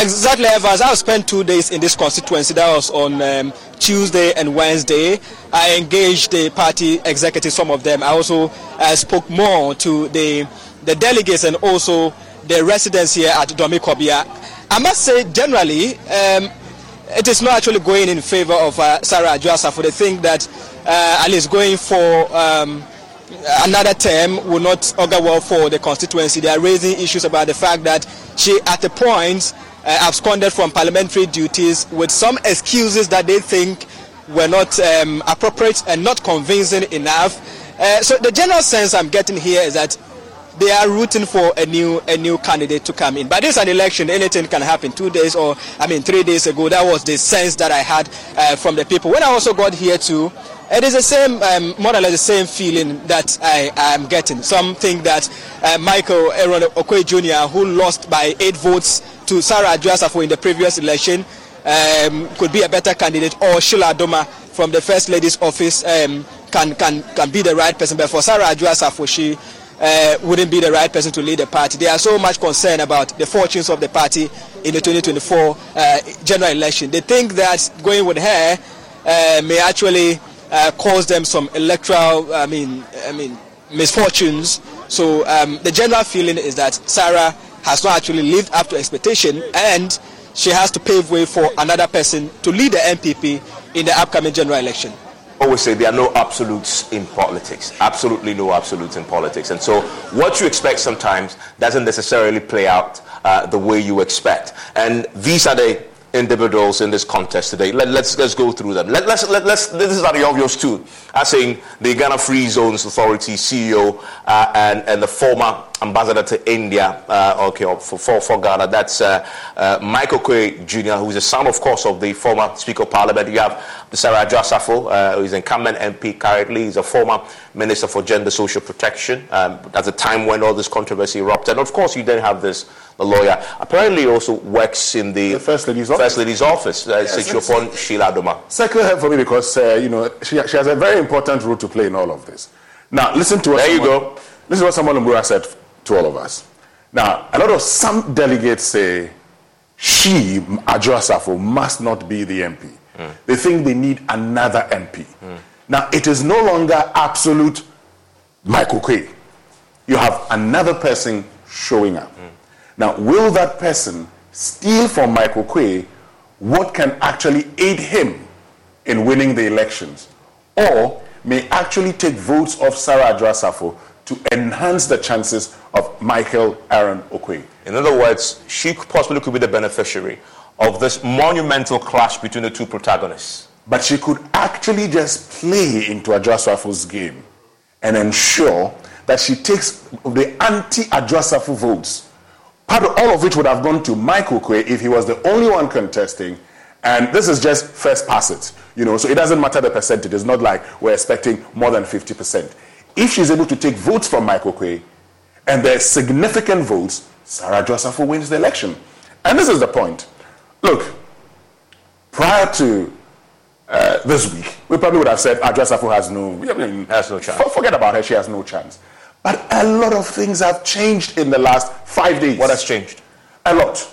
Exactly, Evans. I've spent two days in this constituency. That was on um, Tuesday and Wednesday. I engaged the party executives, some of them. I also uh, spoke more to the the delegates and also the residents here at Dome Kwabenya. I must say, generally, um, it is not actually going in favor of uh, Sarah For They think that uh, at least going for um, another term will not augur well for the constituency. They are raising issues about the fact that she, at the point, uh, absconded from parliamentary duties with some excuses that they think were not um, appropriate and not convincing enough. Uh, so the general sense I'm getting here is that they are rooting for a new a new candidate to come in. But is an election; anything can happen. Two days or I mean three days ago, that was the sense that I had uh, from the people. When I also got here too, it is the same, um, more or less the same feeling that I am getting. Some think that uh, Michael Aaron Oquaye Jr., who lost by eight votes to Sarah Adwoa-Safo in the previous election, um, could be a better candidate, or Sheila Doma from the First Lady's office um, can, can, can be the right person. But for Sarah Adwoa-Safo, she uh, wouldn't be the right person to lead the party. They are so much concerned about the fortunes of the party in the 2024 uh, general election. They think that going with her uh, may actually uh, cause them some electoral, I mean, I mean, misfortunes. So um, the general feeling is that Sarah has not actually lived up to expectation, and she has to pave way for another person to lead the NPP in the upcoming general election. Always say there are no absolutes in politics. Absolutely no absolutes in politics. And so what you expect sometimes doesn't necessarily play out uh, the way you expect. And these are the individuals in this contest today. Let, us let's, let's go through them. Let, let's, let, let's, this is the obvious too. I saying the Ghana Free Zones Authority CEO uh, and, and the former ambassador to India, uh, okay, for, for, for Ghana. That's uh, uh, Michael Oquaye Jr., who is the son, of course, of the former Speaker of Parliament. You have Sarah Adwoa-Safo, uh, who is incumbent MP currently. He's a former Minister for Gender Social Protection um, at the time when all this controversy erupted. And of course, you then have this the lawyer. Apparently, he also works in the, the First Lady's First office. Lady's office, uh, yes, upon Sheila Doma. Her for me because, uh, you know, she, she has a very important role to play in all of this. Now, listen to what There you go. Listen to what Samuel Mbura said to all of us. Now, a lot of some delegates say she, Adwoa-Safo, must not be the MP. They think they need another MP. Mm. Now, it is no longer absolute Michael Oquaye. You have another person showing up. Mm. Now, will that person steal from Michael Oquaye what can actually aid him in winning the elections? Or may actually take votes of Sarah Adwoa-Safo to enhance the chances of Michael Aaron Oquaye. In other words, she possibly could be the beneficiary of this monumental clash between the two protagonists. But she could actually just play into Adwoa-Safo's game and ensure that she takes the anti-Adwoa-Safo votes, part of all of which would have gone to Michael Oquaye if he was the only one contesting. And this is just first pass it, you know, so it doesn't matter the percentage. It's not like we're expecting more than 50%. If she's able to take votes from Michael Oquaye, and there's significant votes, Sarah Adwoa-Safo wins the election. And this is the point. Look, prior to uh, this week, we probably would have said Adwoa-Safo has no, I mean, has no chance. Forget about her, she has no chance. But a lot of things have changed in the last five days. What has changed? A lot.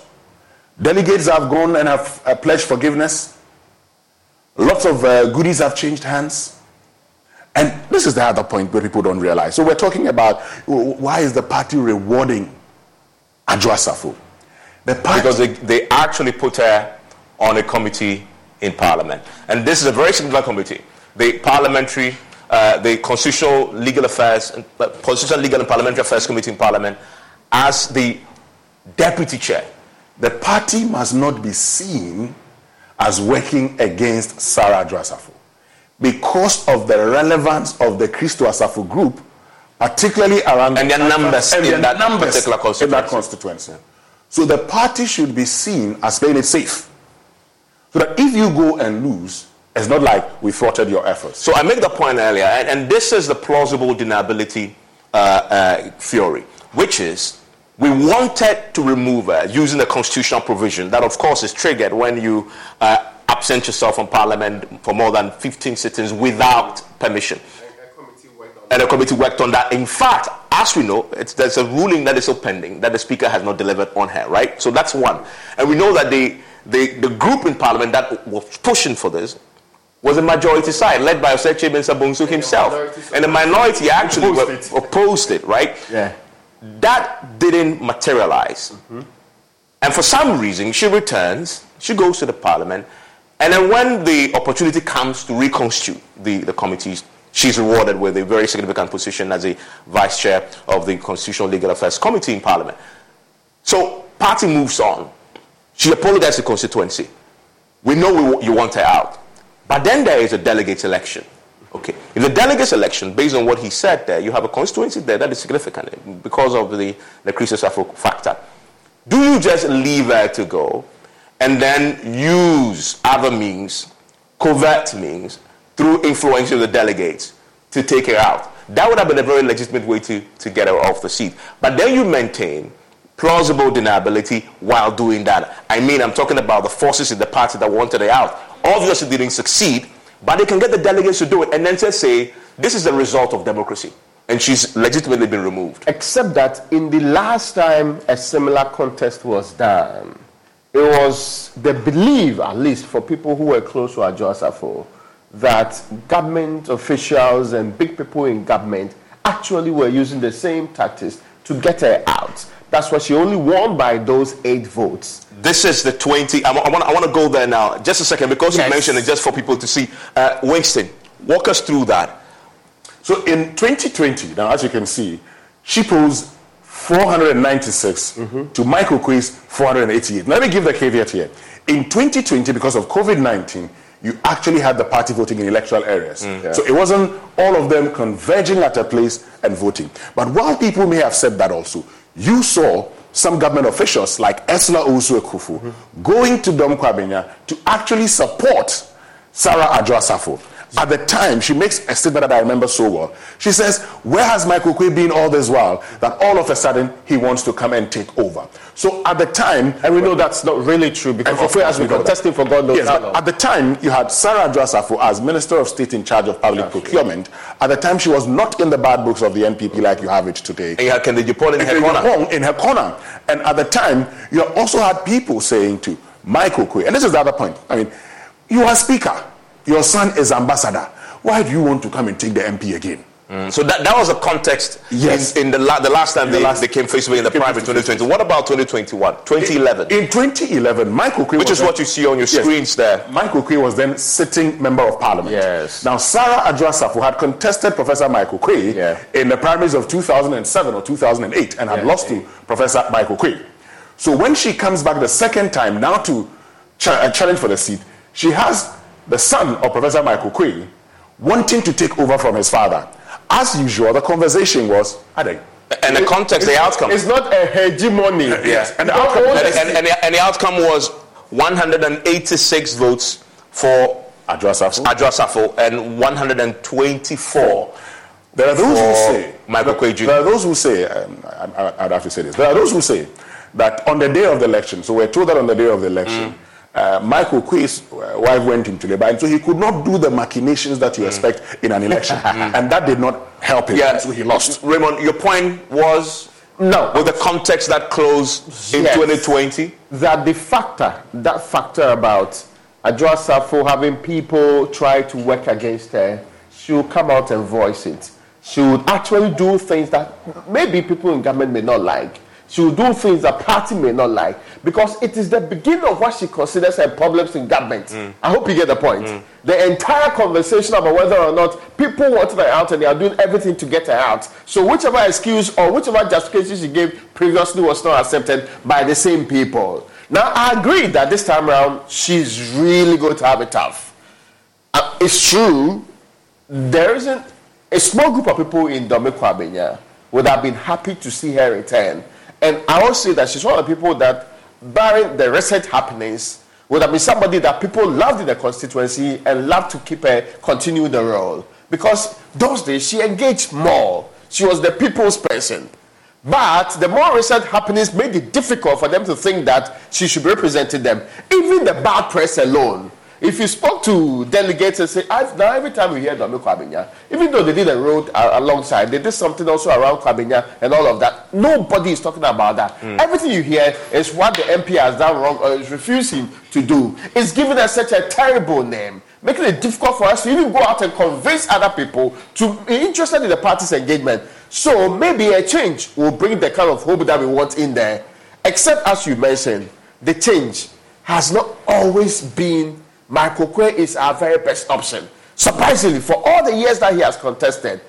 Delegates have gone and have uh, pledged forgiveness. Lots of uh, goodies have changed hands. And this is the other point where people don't realize. So we're talking about why is the party rewarding Adwoa-Safo? The party because they, they actually put her on a committee in Parliament. And this is a very significant committee. The Parliamentary, uh, the Constitutional Legal Affairs, uh, Constitutional Legal and Parliamentary Affairs Committee in Parliament as the deputy chair. The party must not be seen as working against Sarah Adwoa-Safo because of the relevance of the Kristo Asafo group, particularly around and their numbers and in that numbers. In that constituency. So the party should be seen as playing it safe. So that if you go and lose, it's not like we thwarted your efforts. So I make the point earlier, and, and this is the plausible deniability uh, uh, theory, which is we wanted to remove her using the constitutional provision that, of course, is triggered when you uh, absent yourself from parliament for more than 15 sittings without permission. And the committee worked on that. In fact, as we know, there's a ruling that is still pending that the speaker has not delivered on her, right? So that's one. And we know that the, the, the group in parliament that was pushing for this was a majority side, led by Osei Kyei-Mensah-Bonsu himself. And the minority actually opposed it. opposed it, right? Yeah. That didn't materialize. Mm-hmm. And for some reason, she returns, she goes to the parliament, and then when the opportunity comes to reconstitute the, the committees, she's rewarded with a very significant position as a vice chair of the Constitutional Legal Affairs Committee in Parliament. So, party moves on. She apologized to the constituency. We know we, you want her out. But then there is a delegates election. Okay. In the delegates election, based on what he said there, you have a constituency there that is significant eh, because of the, the Christos factor. Do you just leave her to go and then use other means, covert means, through influencing the delegates to take her out. That would have been a very legitimate way to, to get her off the seat. But then you maintain plausible deniability while doing that. I mean, I'm talking about the forces in the party that wanted her out. Obviously, didn't succeed, but they can get the delegates to do it and then just say, this is the result of democracy. And she's legitimately been removed. Except that in the last time a similar contest was done, it was the belief, at least for people who were close to Adwoa Safo, that government officials and big people in government actually were using the same tactics to get her out. That's why she only won by those eight votes. This is the 20. I, want, I want to go there now. Just a second, because yes. you mentioned it just for people to see. Uh, Winston, walk us through that. So in 2020, now as you can see, she posed 496 mm-hmm. to Michael Oquaye's 488. Let me give the caveat here. In 2020, because of COVID 19, you actually had the party voting in electoral areas. Mm, yeah. So it wasn't all of them converging at a place and voting. But while people may have said that also, you saw some government officials like Ursula Owusu mm-hmm. going to Dome Kwabenya to actually support Sarah Adwoa Safo. At the time, she makes a statement that I remember so well. She says, Where has Michael Oquaye been all this while that all of a sudden he wants to come and take over? So at the time. And we know that's not really true because Oquaye has been contesting for God knows yes, how long. At the time, you had Sarah Adwoa Safo as Minister of State in charge of public Procurement. At the time, she was not in the bad books of the NPP like you have it today. And you had Kennedy Paul in her corner. In her corner. And at the time, you also had people saying to Michael Oquaye, and this is the other point. I mean, you are Speaker. Your son is ambassador. Why do you want to come and take the MP again? Mm. So that, that was a context yes. in, in the, la- the last time the they, last, they came face to face in the primary 2020. What about 2021, 2011? In, in 2011, Michael Oquaye Which is then, what you see on your yes, screens there. Michael Oquaye was then sitting member of parliament. Yes. Now, Sarah Adwoa Safo had contested Professor Michael Oquaye yeah. in the primaries of 2007 or 2008 and had yeah. lost to Professor Michael Oquaye. So when she comes back the second time now to ch- uh, challenge for the seat, she has the son of Professor Michael Oquaye, wanting to take over from his father. As usual, the conversation was, Ade. And the context, the outcome. It's not a hegemony. yes. And the, outcome, and, and, and, the, and the outcome was 186 votes for Safo. And 124. There are those who say, Michael Oquaye Jr. There are those who say, um, I, would have to say this. There are those who say that on the day of the election, so we're told that on the day of the election, mm uh, Michael Oquaye's uh, wife went into labor, and so he could not do the machinations that you mm. expect in an election, mm. and that did not help him. Yeah, so he lost. Raymond, your point was no, with the context that closed in yes, 2020, that the factor, that factor about Adwoa Safo having people try to work against her, she will come out and voice it. She would actually do things that maybe people in government may not like she will do things that party may not like because it is the beginning of what she considers her problems in government. Mm. I hope you get the point. Mm. The entire conversation about whether or not people want her out and they are doing everything to get her out. So whichever excuse or whichever justification she gave previously was not accepted by the same people. Now I agree that this time around she's really going to have it tough. Uh, it's true. There isn't a small group of people in Dome Kwabenya would have been happy to see her return and I also say that she's one of the people that, barring the recent happenings, would have been somebody that people loved in the constituency and loved to keep her continue the role. Because those days she engaged more. She was the people's person. But the more recent happenings made it difficult for them to think that she should be representing them. Even the bad press alone. If you spoke to delegates and say, now every time we hear Dome Kwabenya, even though they did a road uh, alongside, they did something also around Kwabenya and all of that. Nobody is talking about that. Mm. Everything you hear is what the MP has done wrong or is refusing to do. It's giving us such a terrible name making it difficult for us to even go out and convince other people to be interested in the party's engagement. So maybe a change will bring the kind of hope that we want in there. Except, as you mentioned, the change has not always been Michael Oquaye is our very best option. Surprisingly, for all the years that he has contested,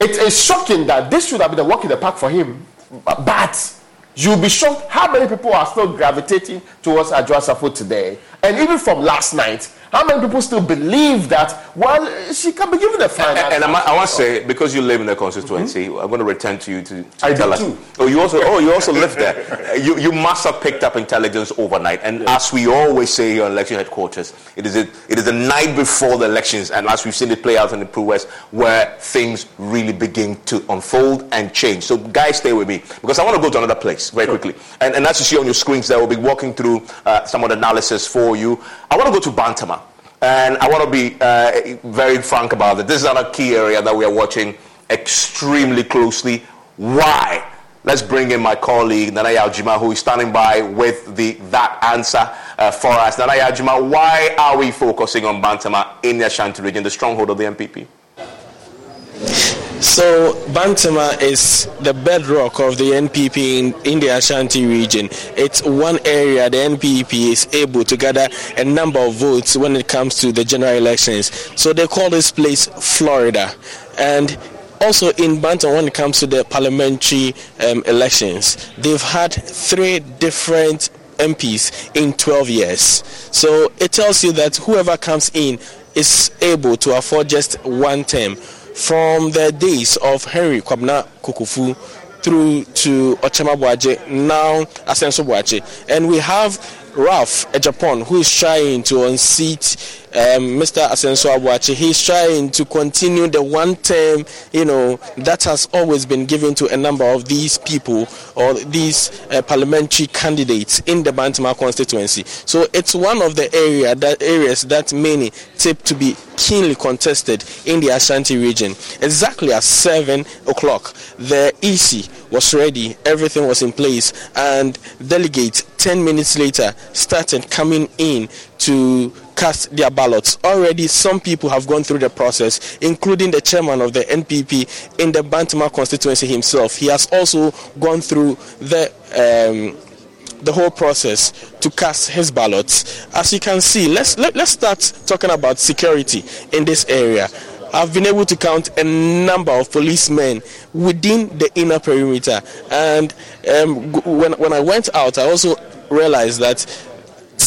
it is shocking that this should have been a walk in the park for him. But you'll be shocked how many people are still gravitating towards Adwoa Safo today. And even from last night, how many people still believe that, well, she can be given a fine? And, and I, I want to say, because you live in the constituency, mm-hmm. I'm going to return to you to, to I tell do us. Too. Oh, you also, oh, you also live there. You, you must have picked up intelligence overnight. And yeah. as we always say here on election headquarters, it is, a, it is the night before the elections, and as we've seen it play out in the Pru West, where things really begin to unfold and change. So, guys, stay with me because I want to go to another place very sure. quickly. And, and as you see on your screens there, we'll be walking through uh, some of the analysis for you. I want to go to Bantama. And I want to be uh, very frank about it. This is another key area that we are watching extremely closely. Why? Let's bring in my colleague Nanaya Aljima, who is standing by with the that answer uh, for us. Nanaya Aljima, why are we focusing on Bantama in the Ashanti region, the stronghold of the NPP? So Bantama is the bedrock of the NPP in, in the Ashanti region. It's one area the NPP is able to gather a number of votes when it comes to the general elections. So they call this place Florida. And also in Bantama, when it comes to the parliamentary um, elections, they've had three different MPs in 12 years. So it tells you that whoever comes in is able to afford just one term from the days of Henry Kwabena Kukufu through to Ochema Boaje, now Asenso Boache. And we have Ralph Ejapon, who is trying to unseat um, Mr. Asenso Boakye, he's trying to continue the one term, you know, that has always been given to a number of these people or these uh, parliamentary candidates in the Bantama constituency. So it's one of the area that areas that many tip to be keenly contested in the Ashanti region. Exactly at seven o'clock, the EC was ready, everything was in place, and delegates 10 minutes later started coming in to cast their ballots. Already, some people have gone through the process, including the chairman of the NPP in the Bantama constituency himself. He has also gone through the um, the whole process to cast his ballots. As you can see, let's let, us let us start talking about security in this area. I've been able to count a number of policemen within the inner perimeter, and um, when when I went out, I also realized that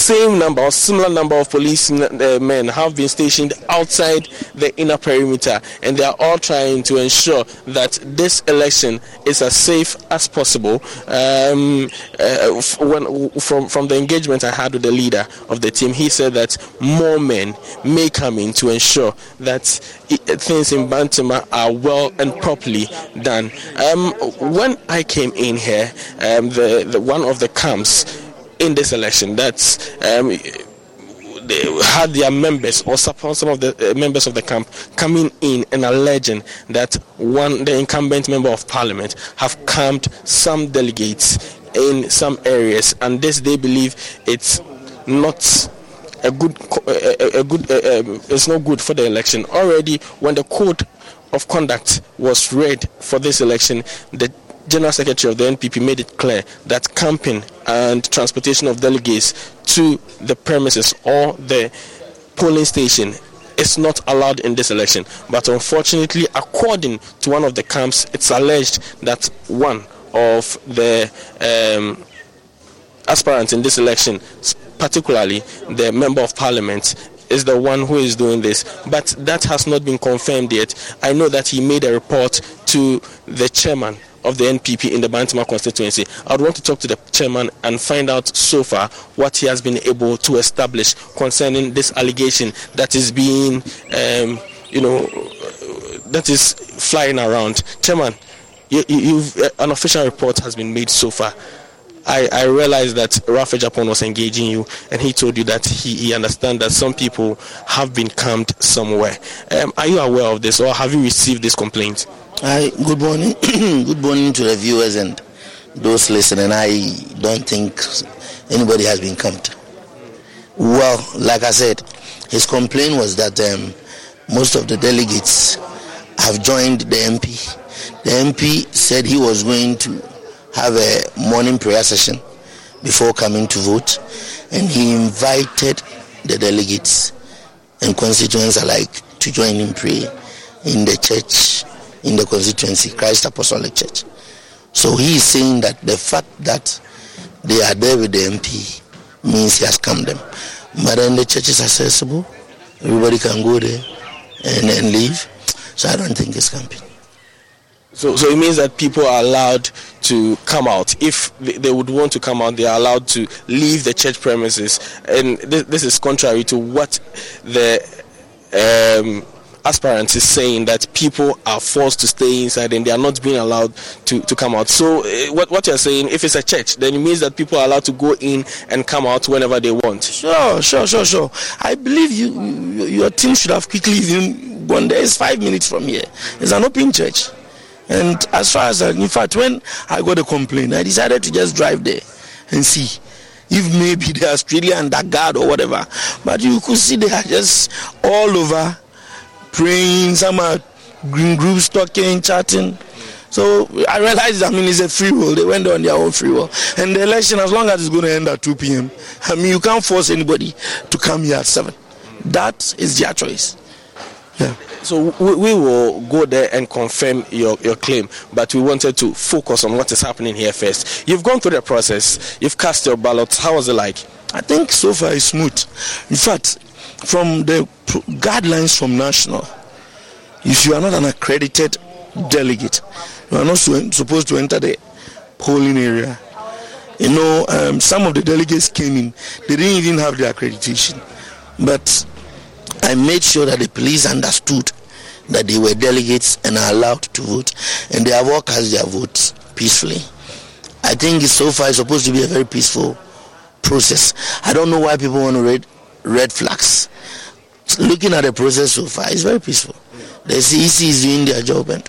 same number or similar number of policemen uh, have been stationed outside the inner perimeter and they are all trying to ensure that this election is as safe as possible. Um, uh, when, from, from the engagement I had with the leader of the team he said that more men may come in to ensure that things in Bantama are well and properly done. Um, when I came in here um, the, the one of the camps in this election. That's um, they had their members or some of the uh, members of the camp coming in and alleging that one the incumbent member of parliament have camped some delegates in some areas, and this they believe it's not a good a, a good uh, um, it's not good for the election. Already, when the code of conduct was read for this election, the General Secretary of the NPP made it clear that camping and transportation of delegates to the premises or the polling station is not allowed in this election. But unfortunately, according to one of the camps, it's alleged that one of the um, aspirants in this election, particularly the member of parliament, is the one who is doing this. But that has not been confirmed yet. I know that he made a report to the chairman of the NPP in the Bantama constituency. I would want to talk to the chairman and find out so far what he has been able to establish concerning this allegation that is being, um, you know, that is flying around. Chairman, you, you've, uh, an official report has been made so far. I, I that Ralph Agyapong was engaging you, and he told you that he, he understands that some people have been camped somewhere. Um, are you aware of this, or have you received this complaint? Hi, good morning. good morning to the viewers and those listening. I don't think anybody has been camped. Well, like I said, his complaint was that um, most of the delegates have joined the MP. The MP said he was going to have a morning prayer session before coming to vote, and he invited the delegates and constituents alike to join him pray in the church in the constituency, Christ Apostolic Church. So he is saying that the fact that they are there with the MP means he has come them. But then the church is accessible. Everybody can go there and, and leave. So I don't think it's camping. So, so it means that people are allowed to come out. If they would want to come out, they are allowed to leave the church premises. And this, this is contrary to what the um, aspirants is saying that people are forced to stay inside and they are not being allowed to, to come out. So, uh, what, what you're saying, if it's a church, then it means that people are allowed to go in and come out whenever they want. Sure, sure, sure, sure. I believe you, you your team should have quickly even gone there. It's five minutes from here. It's an open church. And as far as, uh, in fact, when I got a complaint, I decided to just drive there and see if maybe the Australian that guard or whatever. But you could see they are just all over praying, some are green groups talking, chatting. So I realized, I mean, it's a free will. They went on their own free will. And the election, as long as it's going to end at 2 p.m., I mean, you can't force anybody to come here at 7. That is their choice. Yeah. So we, we, will go there and confirm your, your claim, but we wanted to focus on what is happening here first. You've gone through the process, you've cast your ballots. How was it like? I think so far it's smooth. In fact, from the guidelines from national, if you are not an accredited delegate, you are not supposed to enter the polling area. You know, um, some of the delegates came in, they didn't even have the accreditation. But I made sure that the police understood that they were delegates and are allowed to vote, and they have all cast their votes peacefully. I think so far it's supposed to be a very peaceful process. I don't know why people want to read red flags. Looking at the process so far, it's very peaceful. The CEC is doing their job, and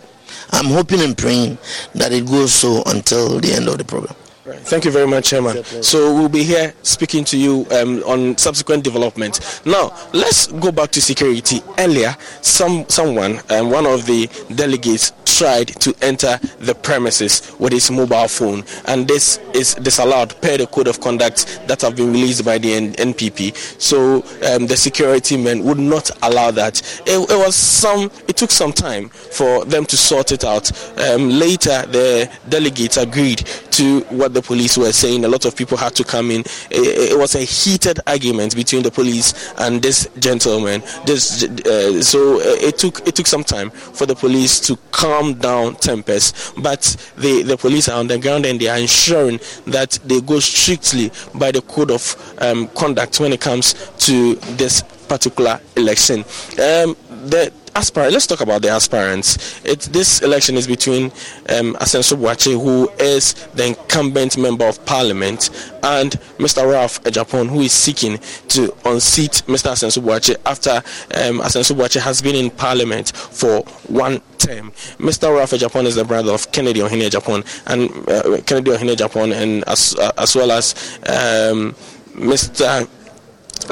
I'm hoping and praying that it goes so until the end of the program. Right. Thank you very much, Chairman. So we'll be here speaking to you um, on subsequent development. Now, let's go back to security. Earlier, some someone, um, one of the delegates, tried to enter the premises with his mobile phone, and this is disallowed per the code of conduct that have been released by the N- NPP. So um, the security men would not allow that. It, it, was some. It took some time for them to sort it out. Um, later, the delegates agreed to what the police were saying. A lot of people had to come in. It, it was a heated argument between the police and this gentleman. This uh, so it took it took some time for the police to calm down tempers. But the the police are on the ground and they are ensuring that they go strictly by the code of um, conduct when it comes to this particular election. Um, the aspirant. Let's talk about the aspirants. This election is between um, Asenso Boakye, who is the incumbent member of parliament, and Mr. Ralph Agyapong, who is seeking to unseat Mr. Asenso Boakye after um, Asenso Boakye has been in parliament for one term. Mr. Ralph Agyapong is the brother of Kennedy Ohene Agyapong, and uh, Kennedy Ohene Agyapong, and as, uh, as well as um, Mr.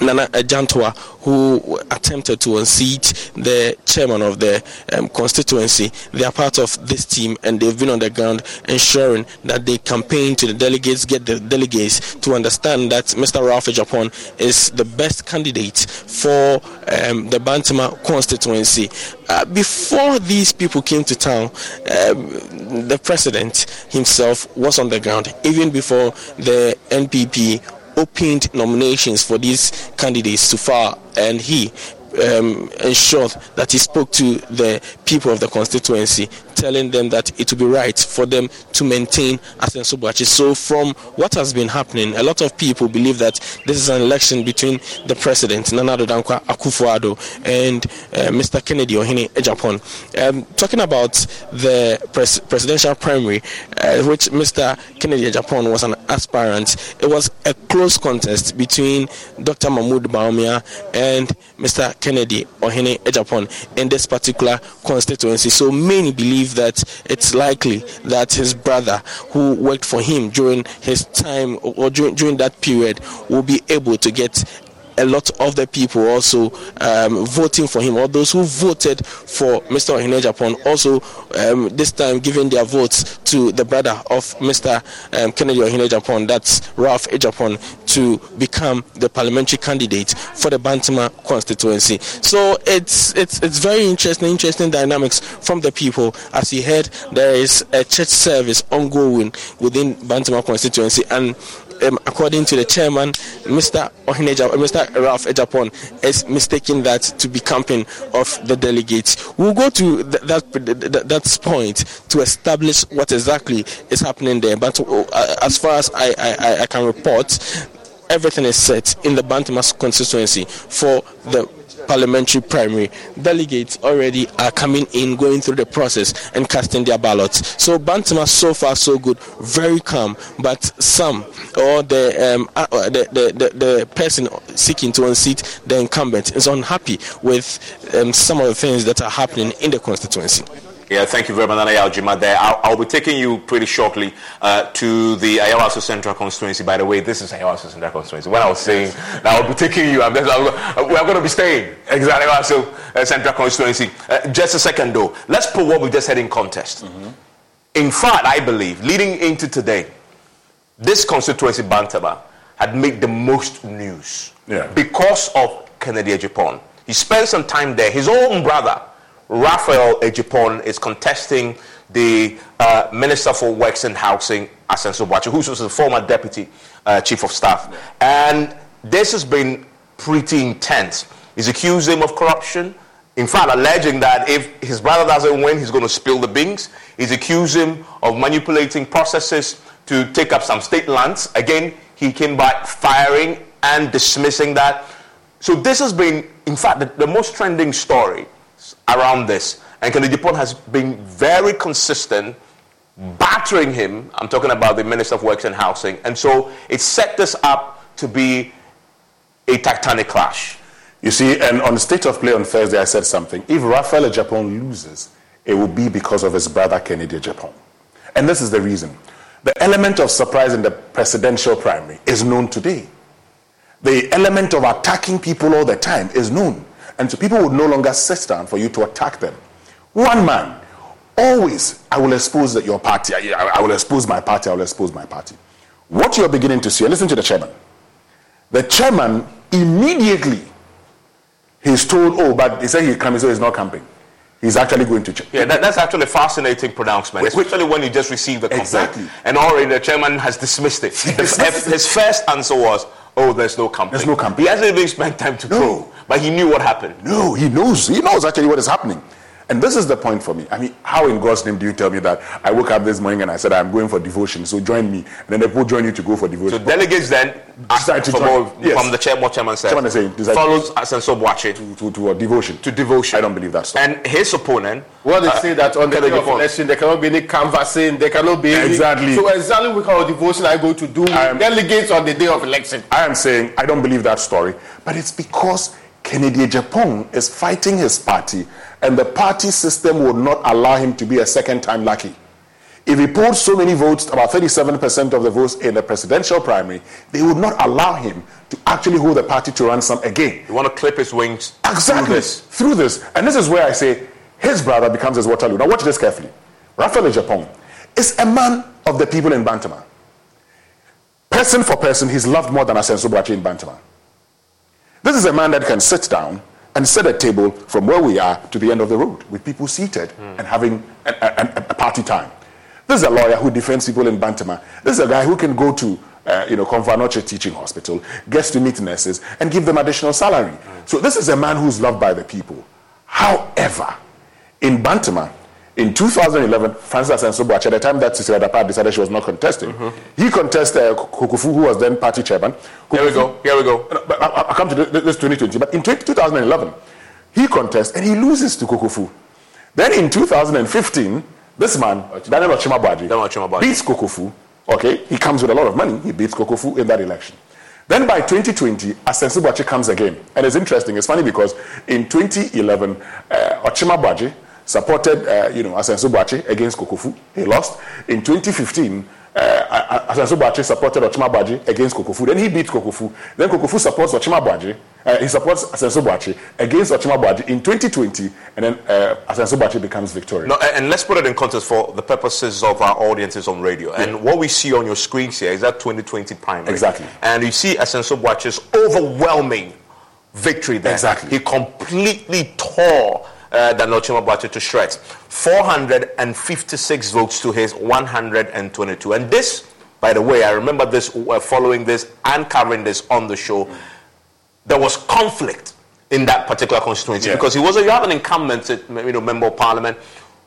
Nana Ajantwa, who attempted to unseat the chairman of the um, constituency. They are part of this team and they've been on the ground ensuring that they campaign to the delegates, get the delegates to understand that Mr. Ralph Agyapong is the best candidate for um, the Bantama constituency. Uh, before these people came to town, um, the president himself was on the ground, even before the NPP opened nominations for these candidates so far, and he um, ensured that he spoke to the people of the constituency, telling them that it would be right for them to maintain Asenso Boakye. So, from what has been happening, a lot of people believe that this is an election between the president, Nana Addo Dankwa Akufo-Addo, and uh, Mr. Kennedy Ohene Agyapong. Um, talking about the pres- presidential primary, uh, which Mr. Kennedy Agyapong was an aspirant, it was a close contest between Dr. Mahmoud Bawumia and Mr. Kennedy Ohene Agyapong in this particular constituency. So many believe that it's likely that his brother, who worked for him during his time or during, during that period, will be able to get a lot of the people also um, voting for him, or those who voted for Mr. Ohene Agyapong, also um, this time giving their votes to the brother of Mr. Um, Kennedy Ohene Agyapong, that's Ralph Agyapong, to become the parliamentary candidate for the Bantama constituency. So it's it's it's very interesting, interesting dynamics from the people. As you heard, there is a church service ongoing within Bantama constituency, and um, according to the chairman, Mr. Ohineja, Mr. Ralph Agyapong is mistaking that to be camping of the delegates. We'll go to th- that, th- that point to establish what exactly is happening there. But uh, as far as I, I, I can report, everything is set in the Bantamas constituency for the parliamentary primary, delegates already are coming in, going through the process and casting their ballots. So Bantama, so far so good, very calm. But some or the um, uh, uh, the, the, the, the person seeking to unseat the incumbent is unhappy with um, some of the things that are happening in the constituency. Yeah, thank you very much, Nana Aljima. There, I'll, I'll, be taking you pretty shortly uh, to the Ayawaso Central Constituency. By the way, this is Ayawaso Central Constituency. When I was saying that I'll be taking you, I'm just, I'm, we're going to be staying exactly Ayawaso uh, Central Constituency. Uh, just a second, though. Let's put what we just had in context. Mm-hmm. In fact, I believe leading into today, this constituency, Bantama, had made the most news yeah. because of Kennedy Agyapong. He spent some time there. His own brother Raphael Agyapong is contesting the uh, Minister for Works and Housing, Asenso who was the former Deputy uh, Chief of Staff. And this has been pretty intense. He's accused him of corruption. In fact, alleging that if his brother doesn't win, he's going to spill the beans. He's accused him of manipulating processes to take up some state lands. Again, he came back firing and dismissing that. So this has been, in fact, the, the most trending story around this. And Kennedy Agyapong has been very consistent battering him. I'm talking about the Minister of Works and Housing. And so it set this up to be a tectonic clash. You see, and on the state of play on Thursday, I said something. If Raphael Agyapong loses, it will be because of his brother Kennedy Agyapong. And this is the reason. The element of surprise in the presidential primary is known today. The element of attacking people all the time is known. And so people would no longer sit down for you to attack them. One man, always, I will expose your party. I, I will expose my party. I will expose my party. What you're beginning to see, listen to the chairman. The chairman immediately, he's told, oh, but he said he's coming, so he's not camping. He's actually going to check. Yeah, that, that's actually a fascinating pronouncement, especially when you just received the complaint. Exactly. And already the chairman has dismissed it. his first answer was, oh, there's no camping. There's no camping. He hasn't even spent time to no. But he knew what happened. No, he knows. He knows actually what is happening. And this is the point for me. I mean, how in God's name do you tell me that I woke up this morning and I said I'm going for devotion, so join me, and then the people join you to go for devotion. So delegates then decide to join, yes. from the chair, what chairman said, chairman is saying, follows Asenso Boakye to, to, to a devotion. To devotion. I don't believe that. story. And his opponent. Well, they uh, say that on the day of election there cannot be any canvassing, there cannot be any, exactly. So exactly what kind of devotion I go to do am, delegates on the day of election. I am saying I don't believe that story, but it's because Kennedy Agyapong is fighting his party, and the party system would not allow him to be a second time lucky. If he pulled so many votes, about 37% of the votes in the presidential primary, they would not allow him to actually hold the party to ransom again. You want to clip his wings exactly through this. Through this. And this is where I say his brother becomes his Waterloo. Now watch this carefully. Raphael Agyapong is a man of the people in Bantama. Person for person, he's loved more than Asenso Boakye in Bantama. This is a man that can sit down and set a table from where we are to the end of the road with people seated mm. and having a, a, a, party time. This is a lawyer who defends people in Bantama. This is a guy who can go to, uh, you know, Komfo Teaching Hospital, gets to meet nurses, and give them additional salary. Mm. So this is a man who's loved by the people. However, in Bantama, In 2011, Francis Asenso at the time that Cecilia Dapaah decided she was not contesting, mm-hmm. he contested uh, Kokofu, who was then party chairman. Kokofu, here we go. Here we go. I, I, I come to this 2020, but in 2011, he contests and he loses to Kokofu. Then in 2015, this man, Daniel Okyem Aboagye, beats Kokofu. Okay, he comes with a lot of money. He beats Kokofu in that election. Then by 2020, Asenso Boakye comes again. And it's interesting. It's funny because in 2011, uh, Okyem Aboagye supported, uh, you know, Asenso Boakye against Kokofu. He lost. In 2015, uh, Asenso Boakye supported Okyem Aboagye against Kokofu. Then he beat Kokofu. Then Kokofu supports Okyem Aboagye. Uh, he supports Asenso Boakye against Okyem Aboagye in 2020. And then uh, Asenso Boakye becomes victorious. No, and let's put it in context for the purposes of our audiences on radio. Yeah. And what we see on your screens here is that 2020 primary. Exactly. And you see Asenso Boakye's overwhelming victory there. Exactly. He completely tore uh, Daniel Okyem Aboagye to shreds. 456 votes to his 122. And this, by the way, I remember this uh, following this and covering this on the show. There was conflict in that particular constituency yeah. because he was a, you have an incumbent you know, member of parliament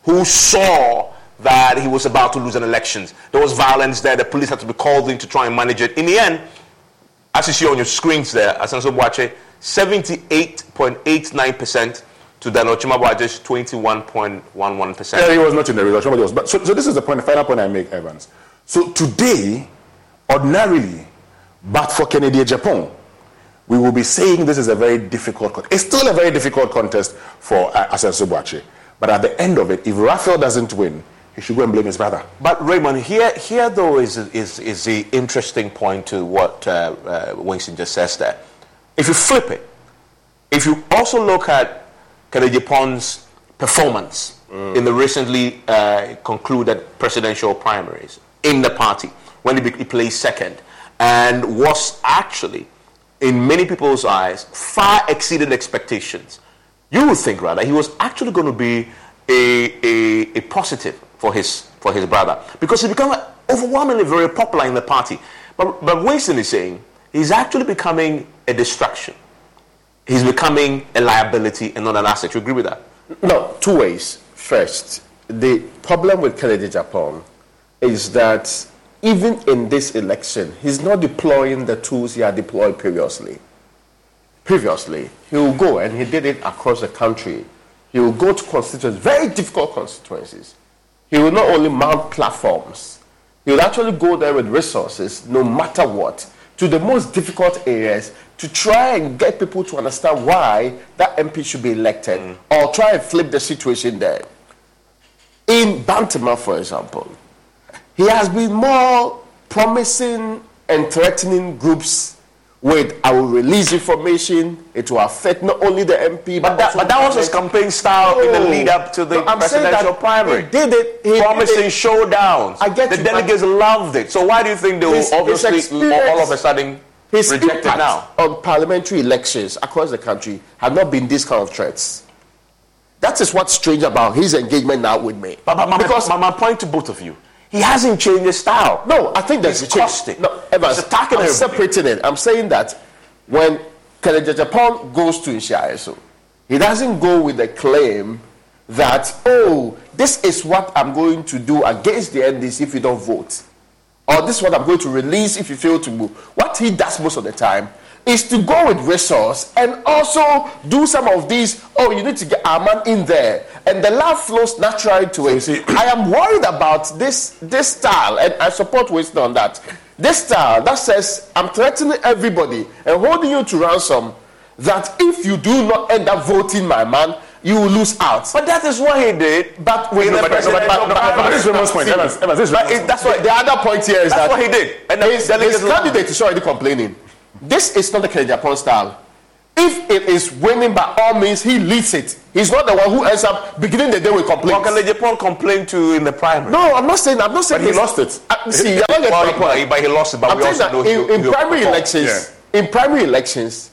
who saw that he was about to lose an election. There was violence there. The police had to be called in to try and manage it. In the end, as you see on your screens there, Asenso Boakye, 78.89% to Dan Okyem Aboagye's 21.11%. Yeah, he was not in the result. Was. But so, so this is the point, the final point I make, Evans. So today, ordinarily, but for Kennedy Agyapong, we will be saying this is a very difficult contest. It's still a very difficult contest for uh, Asenso Boakye. But at the end of it, if Raphael doesn't win, he should go and blame his brother. But Raymond, here, here though is, is, is the interesting point to what uh, uh, Winston just says there. If you flip it, if you also look at Kennedy Agyapong's performance mm. in the recently uh, concluded presidential primaries in the party when he, he placed second and was actually, in many people's eyes, far exceeded expectations. You would think rather he was actually going to be a, a, a positive for his, for his brother because he became overwhelmingly very popular in the party. But, but Winston is saying he's actually becoming a distraction he's becoming a liability and not an asset. You agree with that? No, two ways. First, the problem with Kennedy Agyapong is that even in this election, he's not deploying the tools he had deployed previously. Previously, he will go, and he did it across the country. He will go to constituencies, very difficult constituencies. He will not only mount platforms, he will actually go there with resources, no matter what, to the most difficult areas to try and get people to understand why that MP should be elected mm. or try and flip the situation there. In Bantama, for example, he has been more promising and threatening groups with I will release information. It will affect not only the MP, but, but that, but that was his campaign style in the lead up to the no, presidential primary. He did it. He promising showdowns. I get the you, delegates loved it. So why do you think they will obviously all of a sudden his reject it now? on parliamentary elections across the country have not been this kind of threats. That is what's strange about his engagement now with me. But, but my, because my, my point to both of you he hasn't changed his style. No, I think that's costing. No, Evans, attacking I'm separating it. I'm saying that when Kennedy Agyapong goes to Nhyia he doesn't go with the claim that, oh, this is what I'm going to do against the NDC if you don't vote. Or this is what I'm going to release if you fail to move. What he does most of the time is to go with resource and also do some of these. Oh, you need to get our man in there, and the love flows naturally to it. See, I am worried about this this style, and I support Winston on that. This style that says I'm threatening everybody and holding you to ransom. That if you do not end up voting my man, you will lose out. But that is what he did. But with no, the presidential This is Raymond's point. That's what the other point here is that's that what he did. And his, his candidate is already complaining. This is not the Agyapong style. If it is winning by all means, he leads it. He's not the one who ends up beginning the day with complaints. Well, Kennedy Agyapong complained to in the primary. No, I'm not saying. I'm not saying. But he lost it. Uh, see, you're not getting well, point. But he lost it. But I'm we also know in, in primary elections, yeah. in primary elections,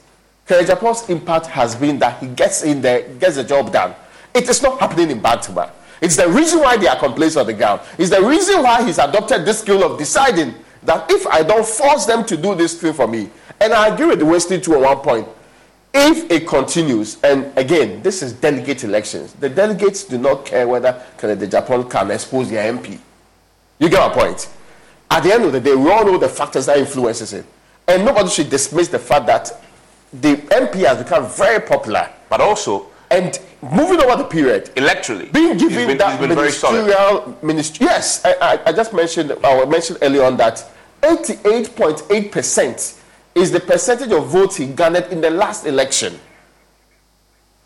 Agyapong's impact has been that he gets in there, gets the job done. It is not happening in Bantama. It's the reason why there are complaints on the ground. It's the reason why he's adopted this skill of deciding that if I don't force them to do this thing for me, and I agree with the Wesley too at one point. if it continues, and again, this is delegate elections, the delegates do not care whether Kennedy Agyapong can expose their MP. You get my point? At the end of the day, we all know the factors that influences it. And nobody should dismiss the fact that the MP has become very popular. But also, and moving over the period, electorally, being given been, that ministerial ministry. Yes, I, I, I, just mentioned, I mentioned earlier on that 88.8% is the percentage of votes he garnered in the last election.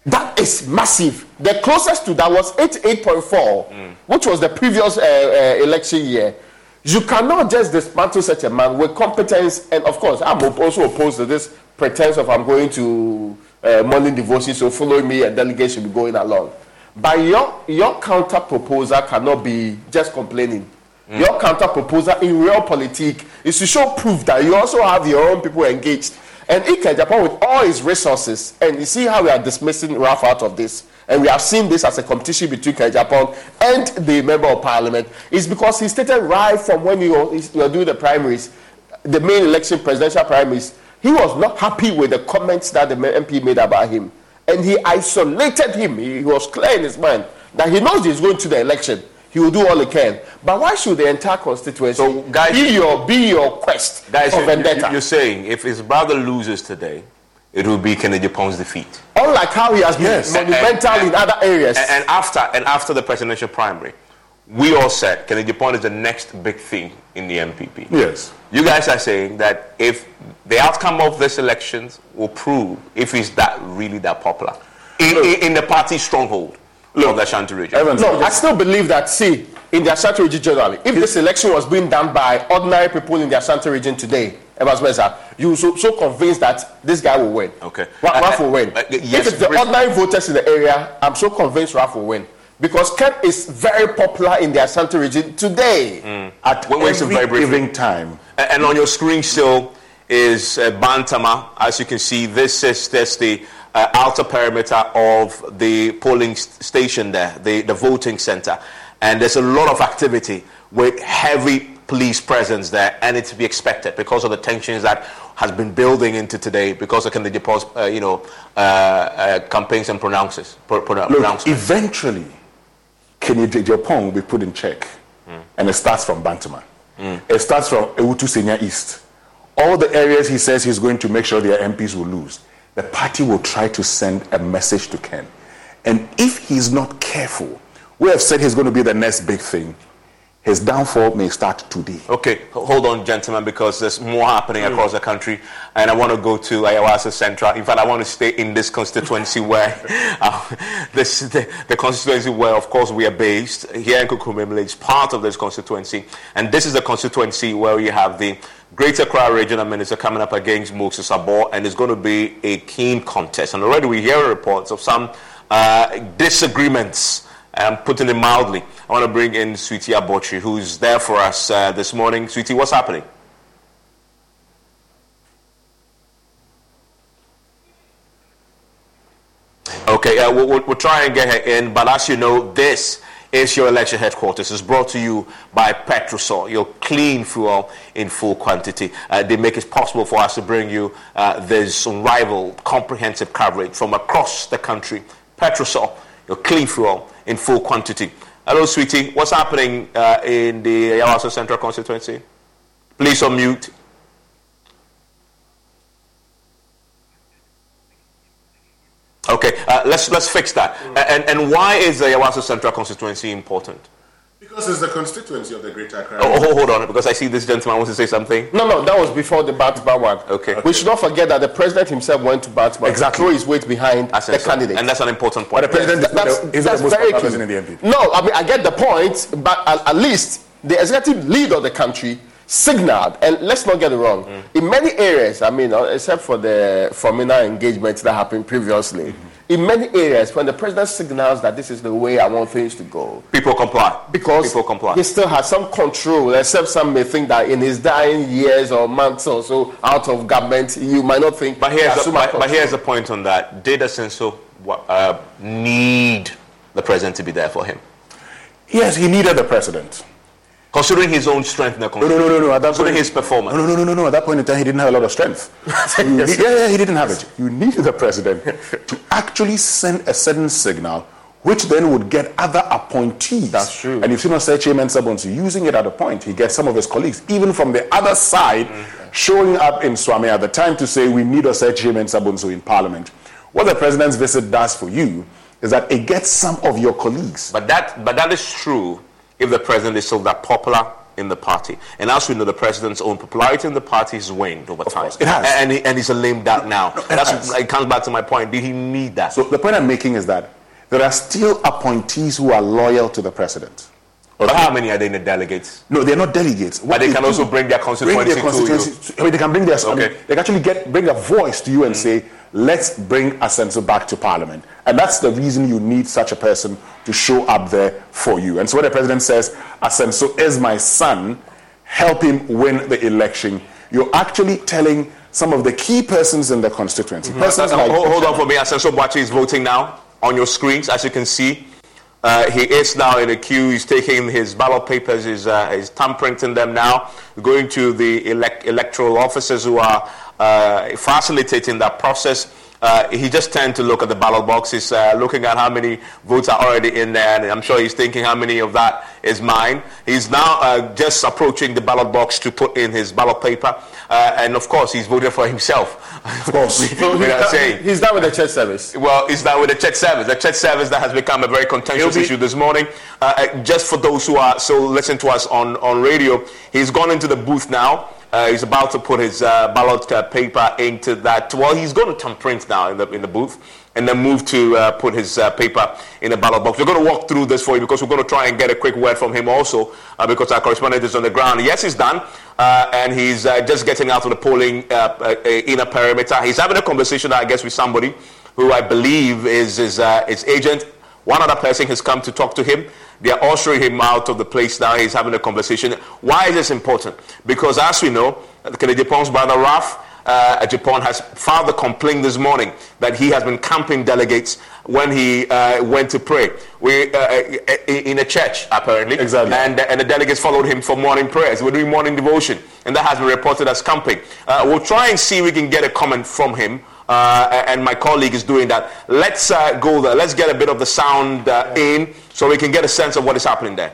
That is massive. The closest to that was 88.4, mm. which was the previous uh, uh, election year. You cannot just dismantle such a man with competence. And of course, I'm also opposed to this pretense of I'm going to uh, morning devotion, so follow me, a delegate should be going along. But your, your counter proposal cannot be just complaining. Mm. Your counter proposal in real politics is to show proof that you also have your own people engaged. And Ike Japan, with all his resources, and you see how we are dismissing Ralph out of this, and we have seen this as a competition between Ike Japan and the member of parliament, is because he stated right from when you were doing the primaries, the main election, presidential primaries, he was not happy with the comments that the MP made about him. And he isolated him. He, was clear in his mind that he knows he's going to the election he will do all he can. But why should the entire constituency so guys, be your be your quest guys, for vendetta? You're saying if his brother loses today, it will be Kennedy Agyapong's defeat. Unlike how he has been yes. monumental and, and, in other areas. And, and, after and after the presidential primary, we all said Kennedy Agyapong is the next big thing in the NPP. Yes. You guys are saying that if the outcome of this elections will prove if he's that really that popular in, in, in the party stronghold Look, of the Ashanti region. Evans, no, I still believe that, see, in the Ashanti region generally, if this election was being done by ordinary people in the Ashanti region today, Evans Mensah, you so, so convinced that this guy will win. Okay. Ralph uh, will win. Uh, uh, yes, if it's the ordinary voters in the area, I'm so convinced Ralph will win. Because Ken is very popular in the Ashanti region today. Mm. At every very evening time. And, and, on your screen still is uh, Bantama. As you can see, this is this the uh, outer perimeter of the polling st- station there, the, the voting center. And there's a lot of activity with heavy police presence there, and it's to be expected because of the tensions that has been building into today because of the deposit, uh, you know, uh, uh, campaigns and pronounces, pro- pro- Look, eventually, Kennedy Agyapong will be put in check, mm. and it starts from Bantama. Mm. It starts from Awutu Senya East. All the areas he says he's going to make sure their MPs will lose the party will try to send a message to Ken. And if he's not careful, we have said he's going to be the next big thing. His downfall may start today. Okay, hold on, gentlemen, because there's more happening mm. across the country, and I want to go to Ayawaso Central. In fact, I want to stay in this constituency where uh, this the, the, constituency where, of course, we are based here in Kokomlemle is part of this constituency, and this is the constituency where we have the Greater Accra Regional Minister coming up against Moses Abor, and it's going to be a keen contest. And already we hear reports of some uh, disagreements, um, putting it mildly. I want to bring in Sweetie Abotri, who's there for us uh, this morning. Sweetie, what's happening? Okay, uh, we'll, we'll, try and get her in, but as you know, this is your election headquarters. It's brought to you by Petrosol, your clean fuel in full quantity. Uh, they make it possible for us to bring you uh, this unrivaled, comprehensive coverage from across the country. Petrosol, your clean fuel in full quantity. Hello, sweetie. What's happening uh, in the Ayawaso Central constituency? Please unmute. Okay, uh, let's let's fix that. Mm. And and why is the Ayawaso Central constituency important? Because it's the constituency of the Greater Accra. Oh, oh, hold on, because I see this gentleman wants to say something. No, no, that was before the Bantama one. Okay. okay. We should not forget that the president himself went to Bantama exactly. to throw his weight behind the so. candidate. And that's an important point. But the president yes. that's, is that's the most very key. in the NPP. No, I mean I get the point, but at, at least the executive lead of the country signaled, and let's not get it wrong, mm. in many areas, I mean, uh, except for the Formina engagements that happened previously, mm-hmm in many areas, when the president signals that this is the way I want things to go, people comply. Because people comply. he still has some control, except some may think that in his dying years or months or so out of government, you might not think. But here's, a, but, but here's the point on that. Did Asenso uh, need the president to be there for him? Yes, he needed the president. Considering his own strength in the No, no, no, no, no. At that Considering point, his performance. No, no, no, no, no. At that point in time, he didn't have a lot of strength. Yes. yeah, yeah, he didn't have it. You needed the president to actually send a certain signal, which then would get other appointees. That's true. And you've seen Osei Kyei-Mensah-Bonsu using it at a point. He gets some of his colleagues, even from the other side, mm-hmm. showing up in Suame at the time to say, we need Osei Kyei-Mensah-Bonsu in parliament. What the president's visit does for you is that it gets some of your colleagues. But that, but that is true if the president is still that popular in the party. And as we know, the president's own popularity in the party has waned over time. it has. And, he, and he's a lame duck now. That's, has. it comes back to my point. Did he need that? So the point I'm making is that there are still appointees who are loyal to the president. But how many are they in the delegates? No, they're not delegates. But they can do- also bring their constituency, bring their constituency. to you. I mean, they can bring their. I mean, Okay. they can actually get bring a voice to you and say, "Let's bring Asenso back to Parliament," and that's the reason you need such a person to show up there for you. And so when the president says, "Asenso is my son," help him win the election. You're actually telling some of the key persons in the constituency. Persons Uh, like hold, hold on for me. Asenso Boakye is voting now on your screens, as you can see. Uh, he is now in the queue. He's taking his ballot papers. He's, uh, he's them now, going to the elect- electoral officers who are uh, facilitating that process. Uh, he just turned to look at the ballot box. He's uh, looking at how many votes are already in there, and I'm sure he's thinking how many of that is mine. He's now uh, just approaching the ballot box to put in his ballot paper, uh, and of course, he's voted for himself. Of course, he's, done, he's done with the church service. well, he's that with the church service. The church service that has become a very contentious issue this morning. Uh, uh, just for those who are so listen to us on, on radio, he's gone into the booth now. Uh, he's about to put his uh, ballot uh, paper into that. Well, he's going to thumbprint now in the in the booth, and then move to uh, put his uh, paper in the ballot box. We're going to walk through this for you because we're going to try and get a quick word from him also, uh, because our correspondent is on the ground. Yes, he's done, uh, and he's uh, just getting out of the polling uh, inner perimeter. He's having a conversation, I guess, with somebody who I believe is his, his agent. One other person has come to talk to him. They are ushering him out of the place now. He's having a conversation. Why is this important? Because as we know, the Kennedy Agyapong's brother Raf uh, Agyapong has filed a complaint this morning that he has been camping delegates when he uh, went to pray. We uh, uh, in a church apparently, Exactly. and and the delegates followed him for morning prayers. We're doing morning devotion, and that has been reported as camping. Uh, we'll try and see if we can get a comment from him. Uh, and my colleague is doing that. Let's uh, go there. Let's get a bit of the sound uh, in so we can get a sense of what is happening there.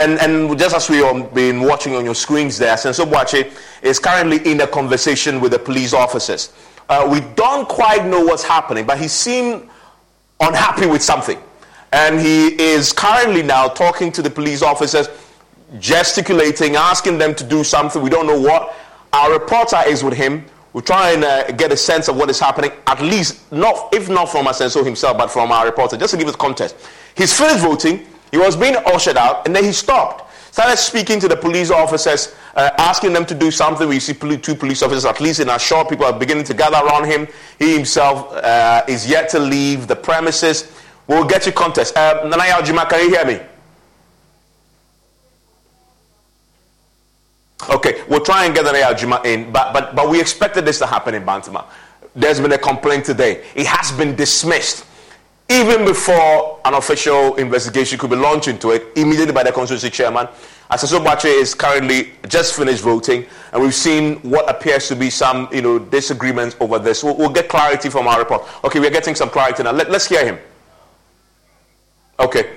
And, and just as we have been watching on your screens there, Asenso Boakye is currently in a conversation with the police officers. Uh, we don't quite know what's happening, but he seemed unhappy with something. And he is currently now talking to the police officers, gesticulating, asking them to do something. We don't know what. Our reporter is with him. We're trying to uh, get a sense of what is happening, at least, not, if not from Asenso himself, but from our reporter, just to give us context. He's finished voting, he was being ushered out, and then he stopped. Started speaking to the police officers, uh, asking them to do something. We see two police officers, at least in our shop, people are beginning to gather around him. He himself uh, is yet to leave the premises. We'll get you context. Uh, Nanaya Ojima, can you hear me? Okay, we'll try and get an Juma in, but, but, but we expected this to happen in Bantama. There's been a complaint today. It has been dismissed even before an official investigation could be launched into it, immediately by the constituency chairman. Asenso Boakye is currently just finished voting, and we've seen what appears to be some, you know, disagreements over this. We'll, we'll get clarity from our report. Okay, we're getting some clarity now. Let, let's hear him. Okay.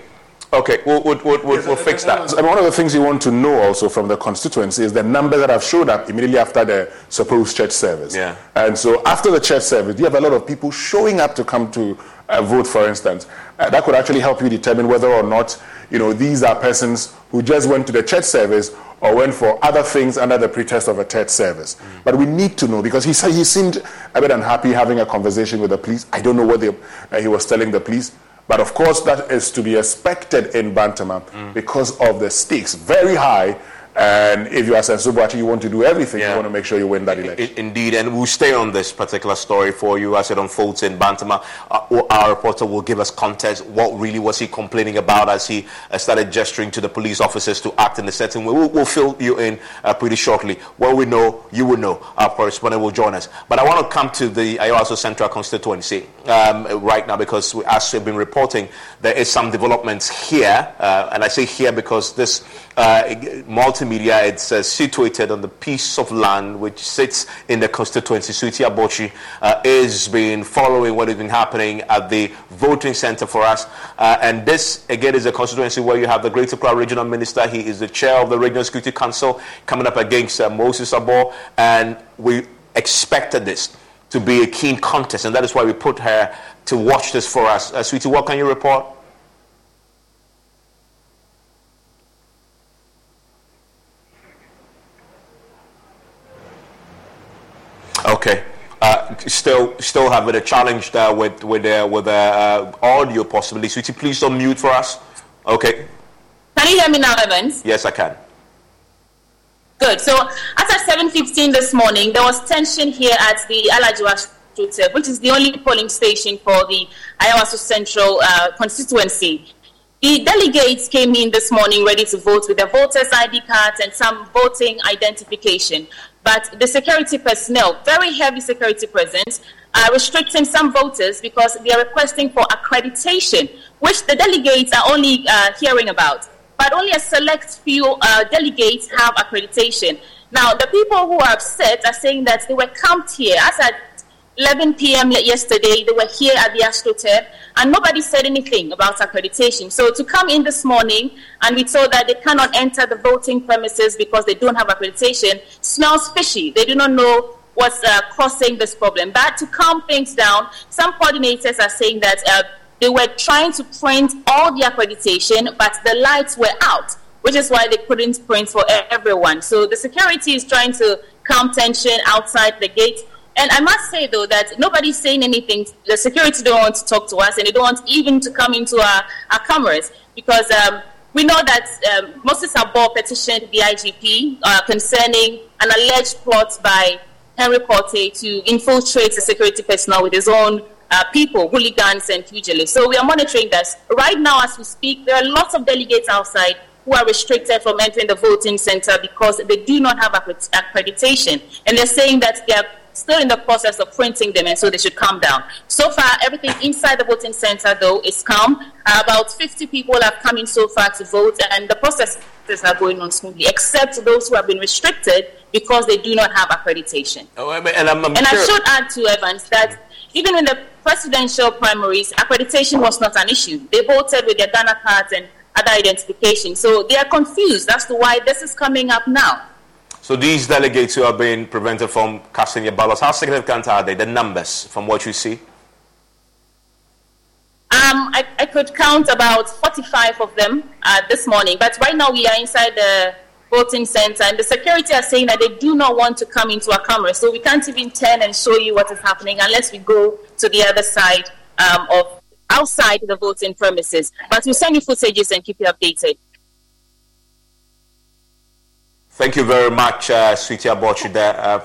Okay, we'll, we'll, we'll, yes, we'll fix that. I mean, one of the things you want to know also from the constituency is the numbers that have showed up immediately after the supposed church service. Yeah. And so after the church service, you have a lot of people showing up to come to uh, vote, for instance. Uh, that could actually help you determine whether or not, you know, these are persons who just went to the church service or went for other things under the pretext of a church service. Mm. But we need to know because he said he seemed a bit unhappy having a conversation with the police. I don't know what they, uh, he was telling the police. But of course, that is to be expected in Bantama mm. because of the stakes very high and if you are Asenso Boakye, you want to do everything. Yeah. You want to make sure you win that election. Indeed, and we'll stay on this particular story for you as it unfolds in Bantama. Uh, our reporter will give us context. What really was he complaining about as he uh, started gesturing to the police officers to act in a certain way? We'll, we'll fill you in uh, pretty shortly. What we know, you will know. Our correspondent will join us. But I want to come to the Ayawaso Central constituency um, right now because, we, as we've been reporting, there is some developments here. Uh, and I say here because this uh, multimedia. It's uh, situated on the piece of land which sits in the constituency. Sweety Abochi uh, is been following what has been happening at the voting center for us. Uh, and this, again, is a constituency where you have the Greater Accra Regional Minister. He is the chair of the Regional Security Council coming up against uh, Moses Abor. And we expected this to be a keen contest. And that is why we put her to watch this for us. Uh, Sweetie, what can you report? Okay. Uh, still, still having a challenge there with with uh, with uh, audio possibly. Sweetie, please don't mute for us. Okay. Can you hear me now, Evans? Yes, I can. Good. So, as at 7:15 this morning, there was tension here at the Alajuwa which is the only polling station for the Ayawaso Central uh, constituency. The delegates came in this morning ready to vote with their voters' ID cards and some voting identification. But the security personnel, very heavy security presence, are restricting some voters because they are requesting for accreditation, which the delegates are only uh, hearing about. But only a select few uh, delegates have accreditation. Now, the people who are upset are saying that they were camped here as at 11 p.m. yesterday, they were here at the AstroTurf, and nobody said anything about accreditation. So to come in this morning and we told that they cannot enter the voting premises because they don't have accreditation smells fishy. They do not know what's uh, causing this problem. But to calm things down, some coordinators are saying that uh, they were trying to print all the accreditation, but the lights were out, which is why they couldn't print for everyone. So the security is trying to calm tension outside the gate and I must say though that nobody's saying anything. The security don't want to talk to us, and they don't want even to come into our, our cameras because um, we know that um, Moses Abor petitioned the IGP uh, concerning an alleged plot by Henry Quartey to infiltrate the security personnel with his own uh, people, hooligans and pugilists. So we are monitoring this. Right now, as we speak, there are lots of delegates outside who are restricted from entering the voting center because they do not have accreditation. And they're saying that they are still in the process of printing them, and so they should calm down. So far, everything inside the voting center, though, is calm. Uh, about 50 people have come in so far to vote, and the processes are going on smoothly, except those who have been restricted because they do not have accreditation. Oh, and, I'm, I'm and sure. I should add to Evans that even in the presidential primaries, accreditation was not an issue. They voted with their Ghana cards and other identification. So they are confused as to why this is coming up now. So these delegates who are being prevented from casting their ballots, how significant are they, the numbers from what you see? Um, I, I, could count about 45 of them uh, this morning, but right now we are inside the voting center, and the security are saying that they do not want to come into our camera, so we can't even turn and show you what is happening unless we go to the other side um, of outside the voting premises. But we'll send you footages and keep you updated. Thank you very much, uh, Sweetie Abochi there. Uh,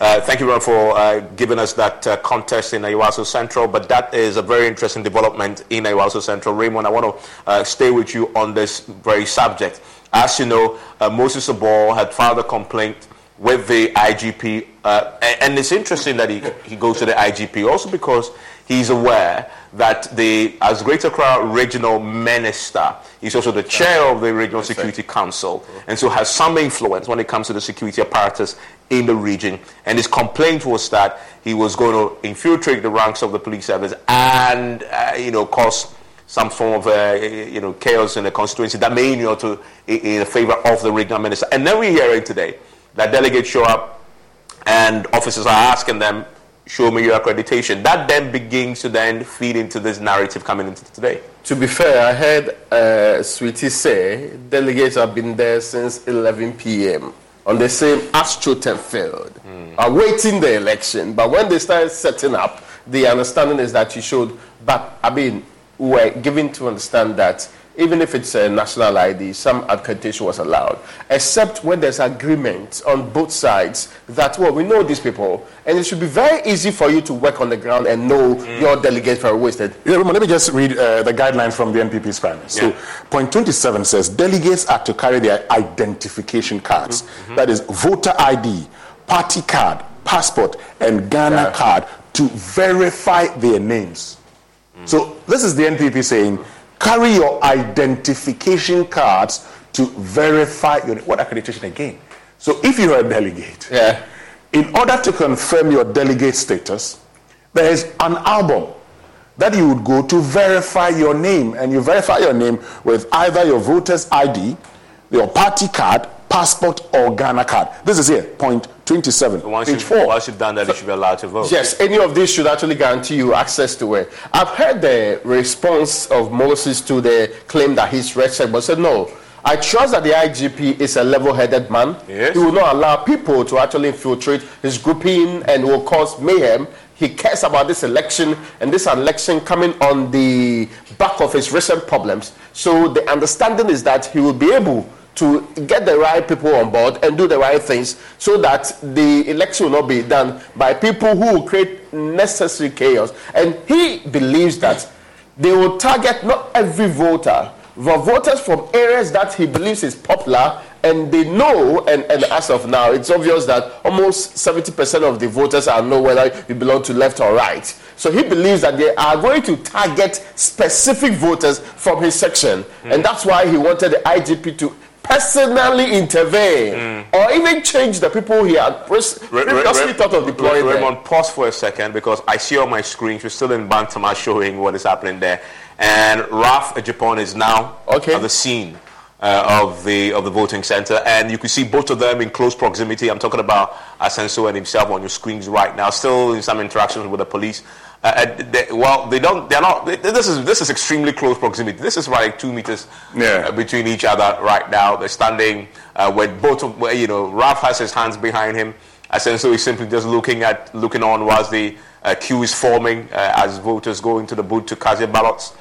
uh, thank you very much for uh, giving us that uh, contest in Ayawaso Central. But that is a very interesting development in Ayawaso Central. Raymond, I want to uh, stay with you on this very subject. As you know, uh, Moses Abor had filed a complaint with the IGP, uh, and, it's interesting that he, he goes to the IGP also because he's aware that the as Greater Accra regional minister, he's also the chair of the Regional Security Council, and so has some influence when it comes to the security apparatus in the region. And his complaint was that he was going to infiltrate the ranks of the police service and, uh, you know, cause some form of, uh, you know, chaos in the constituency that may, you to in favor of the regional minister. And then we're hearing today that delegates show up and officers are asking them, show me your accreditation. That then begins to then feed into this narrative coming into today. To be fair, I heard uh, Sweetie say delegates have been there since 11 p.m. on the same AstroTurf field, mm. awaiting the election. But when they started setting up, the understanding is that you should, but I mean, were given to understand that even if it's a national ID, some accreditation was allowed, except when there's agreement on both sides that, well, we know these people, and it should be very easy for you to work on the ground and know mm. your delegates are wasted. Yeah, let me just read uh, the guidelines from the NPP's. Yeah. So, point 27 says delegates are to carry their identification cards, mm-hmm. that is, voter ID, party card, passport, and Ghana yeah. card to verify their names. Mm. So, this is the NPP saying, carry your identification cards to verify your what accreditation again. So if you're a delegate, yeah. in order to confirm your delegate status, there is an album that you would go to verify your name, and you verify your name with either your voter's ID, your party card, passport, or Ghana card. This is here, point 27, once page 4. Once you've done that, so, you should be allowed to vote. Yes, any of these should actually guarantee you access to it. I've heard the response of Moses to the claim that he's wretched, but said no. I trust that the IGP is a level-headed man. Yes. He will not allow people to actually infiltrate his grouping and will cause mayhem. He cares about this election and this election coming on the back of his recent problems. So the understanding is that he will be able to get the right people on board and do the right things so that the election will not be done by people who create necessary chaos. And he believes that they will target not every voter, but voters from areas that he believes is popular and they know, and, and as of now, it's obvious that almost 70% of the voters are know whether you belong to left or right. So he believes that they are going to target specific voters from his section. Mm. And that's why he wanted the IGP to personally intervene mm. or even change the people he had previously thought of deploying. Raymond, pause for a second because I see on my screen, we're still in Bantama showing what is happening there. And Raf Agyapong is now okay. at the scene. Uh, of the of the voting center, and you can see both of them in close proximity. I'm talking about Asenso and himself on your screens right now. Still in some interactions with the police. Uh, uh, they, well, they don't. They're not. This is this is extremely close proximity. This is like two meters yeah. uh, between each other right now. They're standing uh, with both of you know. Ralph has his hands behind him. Essentially, he's simply just looking at looking on whilst the uh, queue is forming uh, as voters go into the booth to cast their ballots,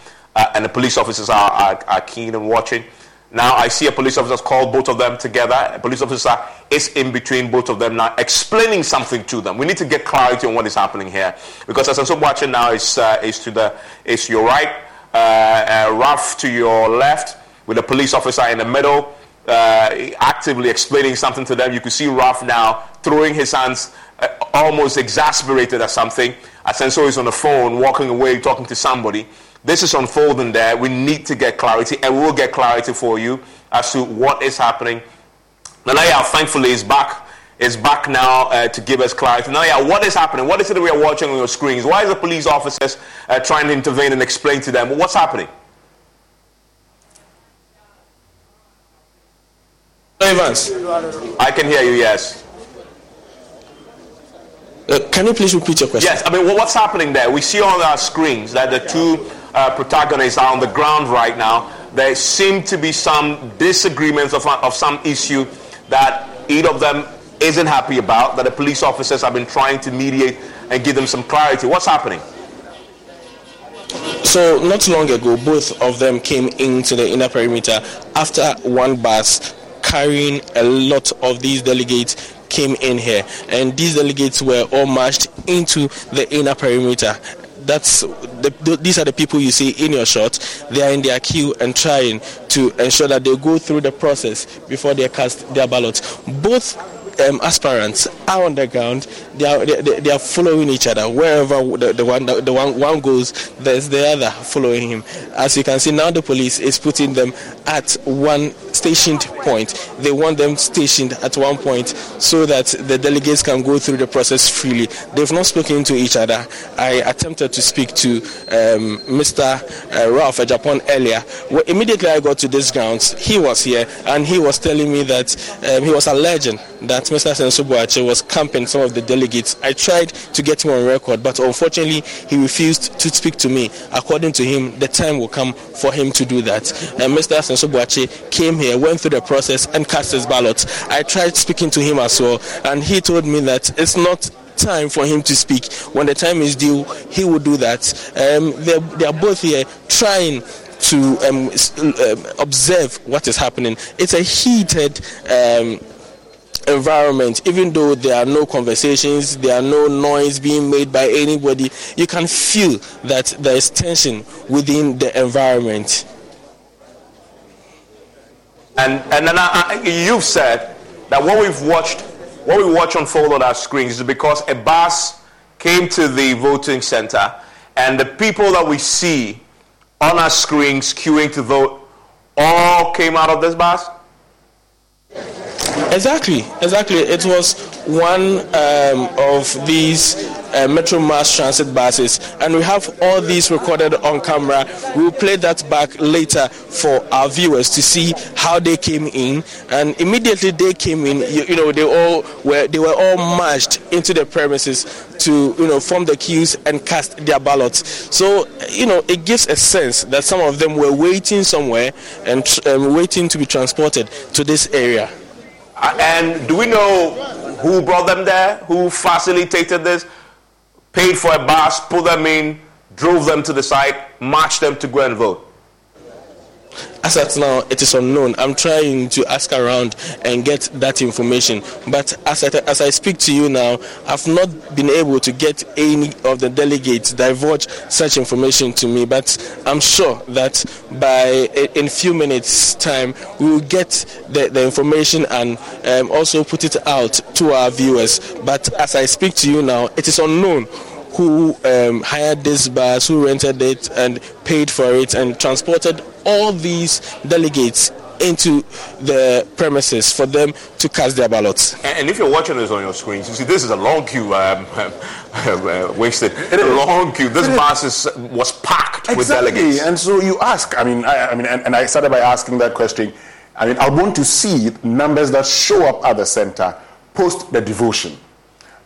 and the police officers are, are, are keen and watching. Now I see a police officer call both of them together. A police officer is in between both of them now, explaining something to them. We need to get clarity on what is happening here, because as I'm watching now, it's uh, is to the is your right, uh, uh, to your left, with a police officer in the middle, uh, actively explaining something to them. You can see Ralph now throwing his hands, uh, almost exasperated at something. Asenso is on the phone, walking away, talking to somebody. This is unfolding there. We need to get clarity, and we'll get clarity for you as to what is happening. Nanaya, thankfully, is back. Is back now uh, to give us clarity. Nanaya, what is happening? What is it that we are watching on your screens? Why is the police officers uh, trying to intervene and explain to them what's happening? Evans. I can hear you. Yes. Uh, can you please repeat your question? Yes. I mean, what's happening there? We see on our screens that the two uh, protagonists are on the ground right now. There seem to be some disagreements of, of some issue that each of them isn't happy about, that the police officers have been trying to mediate and give them some clarity. What's happening? So, not long ago, both of them came into the inner perimeter after one bus carrying a lot of these delegates came in here, and these delegates were all marched into the inner perimeter. That's the, the, these are the people you see in your shot. They are in their queue and trying to ensure that they go through the process before they cast their ballots. Both um, aspirants are on the ground. They are they, they are following each other wherever the, the one the one one goes. There's the other following him. As you can see now, the police is putting them at one stationed point. They want them stationed at one point so that the delegates can go through the process freely. They've not spoken to each other. I attempted to speak to um, Mr. Uh, Ralph Agyapong earlier. Well, immediately I got to this grounds, he was here and he was telling me that um, he was alleging that Mr. Asenso Boakye was camping some of the delegates. I tried to get him on record, but unfortunately he refused to speak to me. According to him, the time will come for him to do that. And Mr. Asenso Boakye came here, went through the process, and cast his ballot. I tried speaking to him as well, and he told me that it's not time for him to speak. When the time is due, he will do that. Um, they are both here trying to um, um, observe what is happening. It's a heated um, environment, even though there are no conversations, there are no noise being made by anybody, you can feel that there is tension within the environment. And and then I, I, you've said that what we've watched, what we watch unfold on our screens, is because a bus came to the voting center, and the people that we see on our screens queuing to vote all came out of this bus. Exactly, exactly. It was one um, of these uh, Metro Mass Transit buses, and we have all these recorded on camera. We'll play that back later for our viewers to see how they came in. And immediately they came in, you, you know, they all were they were all marched into the premises to you know form the queues and cast their ballots. So you know it gives a sense that some of them were waiting somewhere and um, waiting to be transported to this area. Uh, and do we know who brought them there? Who facilitated this? Paid for a bus, put them in, drove them to the site, marched them to go and vote? As at now, it is unknown. I'm trying to ask around and get that information. But as I, as I speak to you now, I've not been able to get any of the delegates divulge such information to me. But I'm sure that by in a few minutes' time, we will get the, the information and um, also put it out to our viewers. But as I speak to you now, it is unknown who um, hired this bus, who rented it and paid for it and transported all these delegates into the premises for them to cast their ballots. And, if you're watching this on your screens, you see this is a long queue, um, uh, wasted. A long queue. This bus is, was packed exactly. with delegates. And so you ask, I mean, I, I mean, and, and I started by asking that question. I mean, I want to see numbers that show up at the center post the devotion.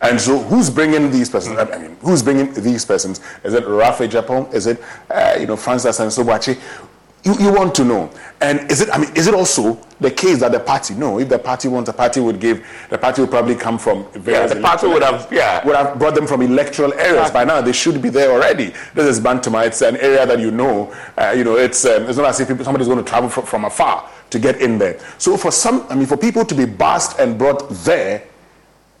And so, who's bringing these persons? I mean, who's bringing these persons? Is it Raph Agyapong? Is it, uh, you know, Francis Asenso Boakye? You, you want to know. And is it, I mean, is it also the case that the party, no, if the party wants, the party would give, the party would probably come from various. Yeah, the party would have, yeah. Would have brought them from electoral areas. By now, they should be there already. This is Bantama. It's an area that you know, uh, you know, it's, um, it's not as if people, somebody's going to travel from, from afar to get in there. So for some, I mean, for people to be bussed and brought there,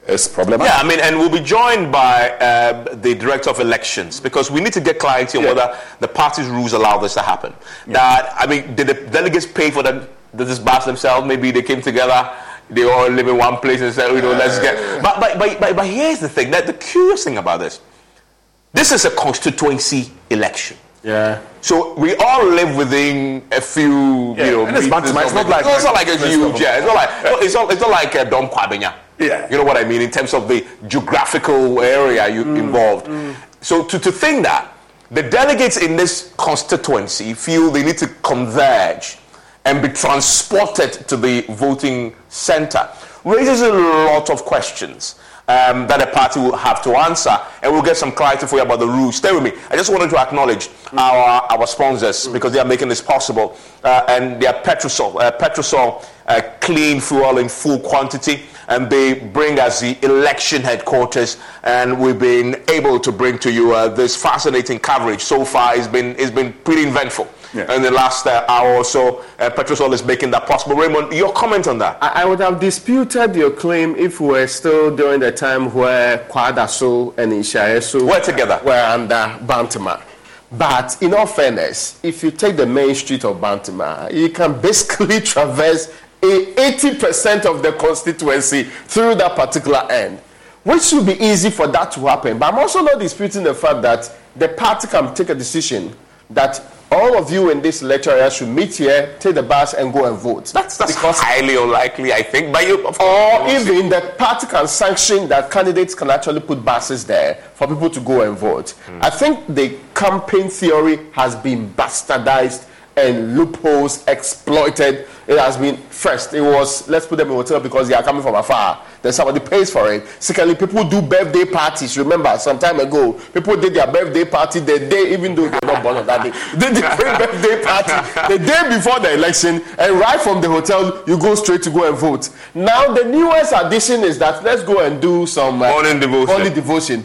is problematic. Yeah, I mean, and we'll be joined by uh, the director of elections because we need to get clarity on yeah. whether the party's rules allow this to happen. Yeah. That I mean, did the delegates pay for them? Did this bus themselves? Maybe they came together. They all live in one place and said, you know, let's get. But, but but but but here's the thing. That the curious thing about this, this is a constituency election. Yeah. So we all live within a few, yeah. you know, and it's, it's not like it's not like a huge, yeah. It's not like it's not, it's not like a Dome Kwabenya. Yeah. You know what I mean in terms of the geographical area you mm, involved. Mm. So to, to think that the delegates in this constituency feel they need to converge and be transported to the voting center raises a lot of questions. Um, that a party will have to answer, and we'll get some clarity for you about the rules. Stay with me. I just wanted to acknowledge mm. our, our sponsors mm. because they are making this possible, uh, and they are Petrosol, uh, Petrosol uh, clean fuel in full quantity and they bring us the election headquarters, and we've been able to bring to you uh, this fascinating coverage. So far, it's been it's been pretty eventful. Yeah. In the last uh, hour or so, uh, Petrosol is making that possible. Raymond, your comment on that? I, I, would have disputed your claim if we were still during the time where Kwadaso and Nhyiaeso were together, were under Bantama. But in all fairness, if you take the main street of Bantama, you can basically traverse a 80% of the constituency through that particular end, which should be easy for that to happen. But I'm also not disputing the fact that the party can take a decision that all of you in this lecture should meet here, take the bus, and go and vote. That's, that's because, highly unlikely, I think. But you, or even the party can sanction that candidates can actually put buses there for people to go and vote. Mm. I think the campaign theory has been bastardized and loopholes exploited. It has been first, it was let's put them in hotel because they are coming from afar. Then somebody pays for it. Secondly, people do birthday parties. Remember, some time ago, people did their birthday party the day, even though they're not born on that day. They did their birthday party the day before the election, and right from the hotel, you go straight to go and vote. Now, the newest addition is that let's go and do some uh, morning devotion. Morning devotion.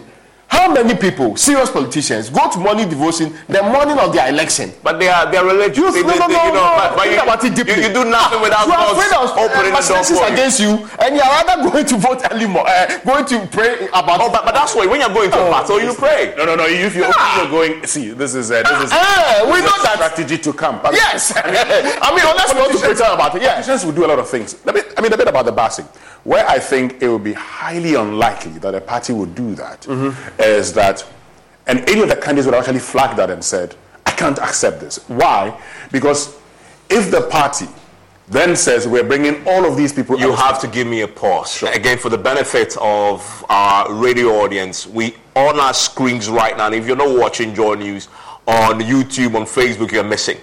How many people, serious politicians, go to morning devotion the morning of their election? But they are they are religious. You, they, no, no, they, no, you know, no. But, but Think you, about it deeply. You, you do nothing without you are afraid of opening uh, the door for against you, and you are rather going to vote early, mo- uh, going to pray about. Oh, but, but that's why when you're going to oh, battle, you pray. No, no, no. If you're, ah. you're going, see, this is uh, this is. Uh, we know that strategy to come. But yes, I mean, I mean unless we want to pretend about it, yeah. Politicians will do a lot of things. I mean, I mean, a bit about the basing. Where I think it would be highly unlikely that a party would do that mm-hmm. Is that and any of the candidates would actually flag that and said, I can't accept this. Why? Because if the party then says we're bringing all of these people you have to give me a pause sure. again for the benefit of our radio audience we on our screens right now and if you're not watching joy news on youtube on facebook you're missing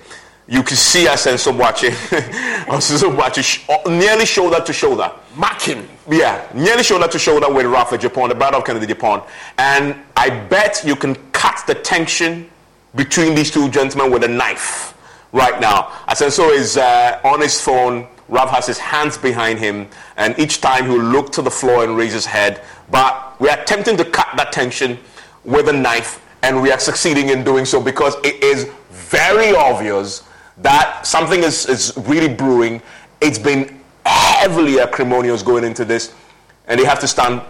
you can see us and some watching I some watching nearly shoulder to shoulder marking yeah nearly shoulder to shoulder with Raph Agyapong the battle of Kennedy Agyapong and I bet you can cut the tension between these two gentlemen with a knife right now. Asenso is uh, on his phone Rav has his hands behind him and each time he'll look to the floor and raise his head. But we are attempting to cut that tension with a knife and we are succeeding in doing so because it is very obvious that something is, is really brewing. It's been heavily acrimonious going into this, and they have to stand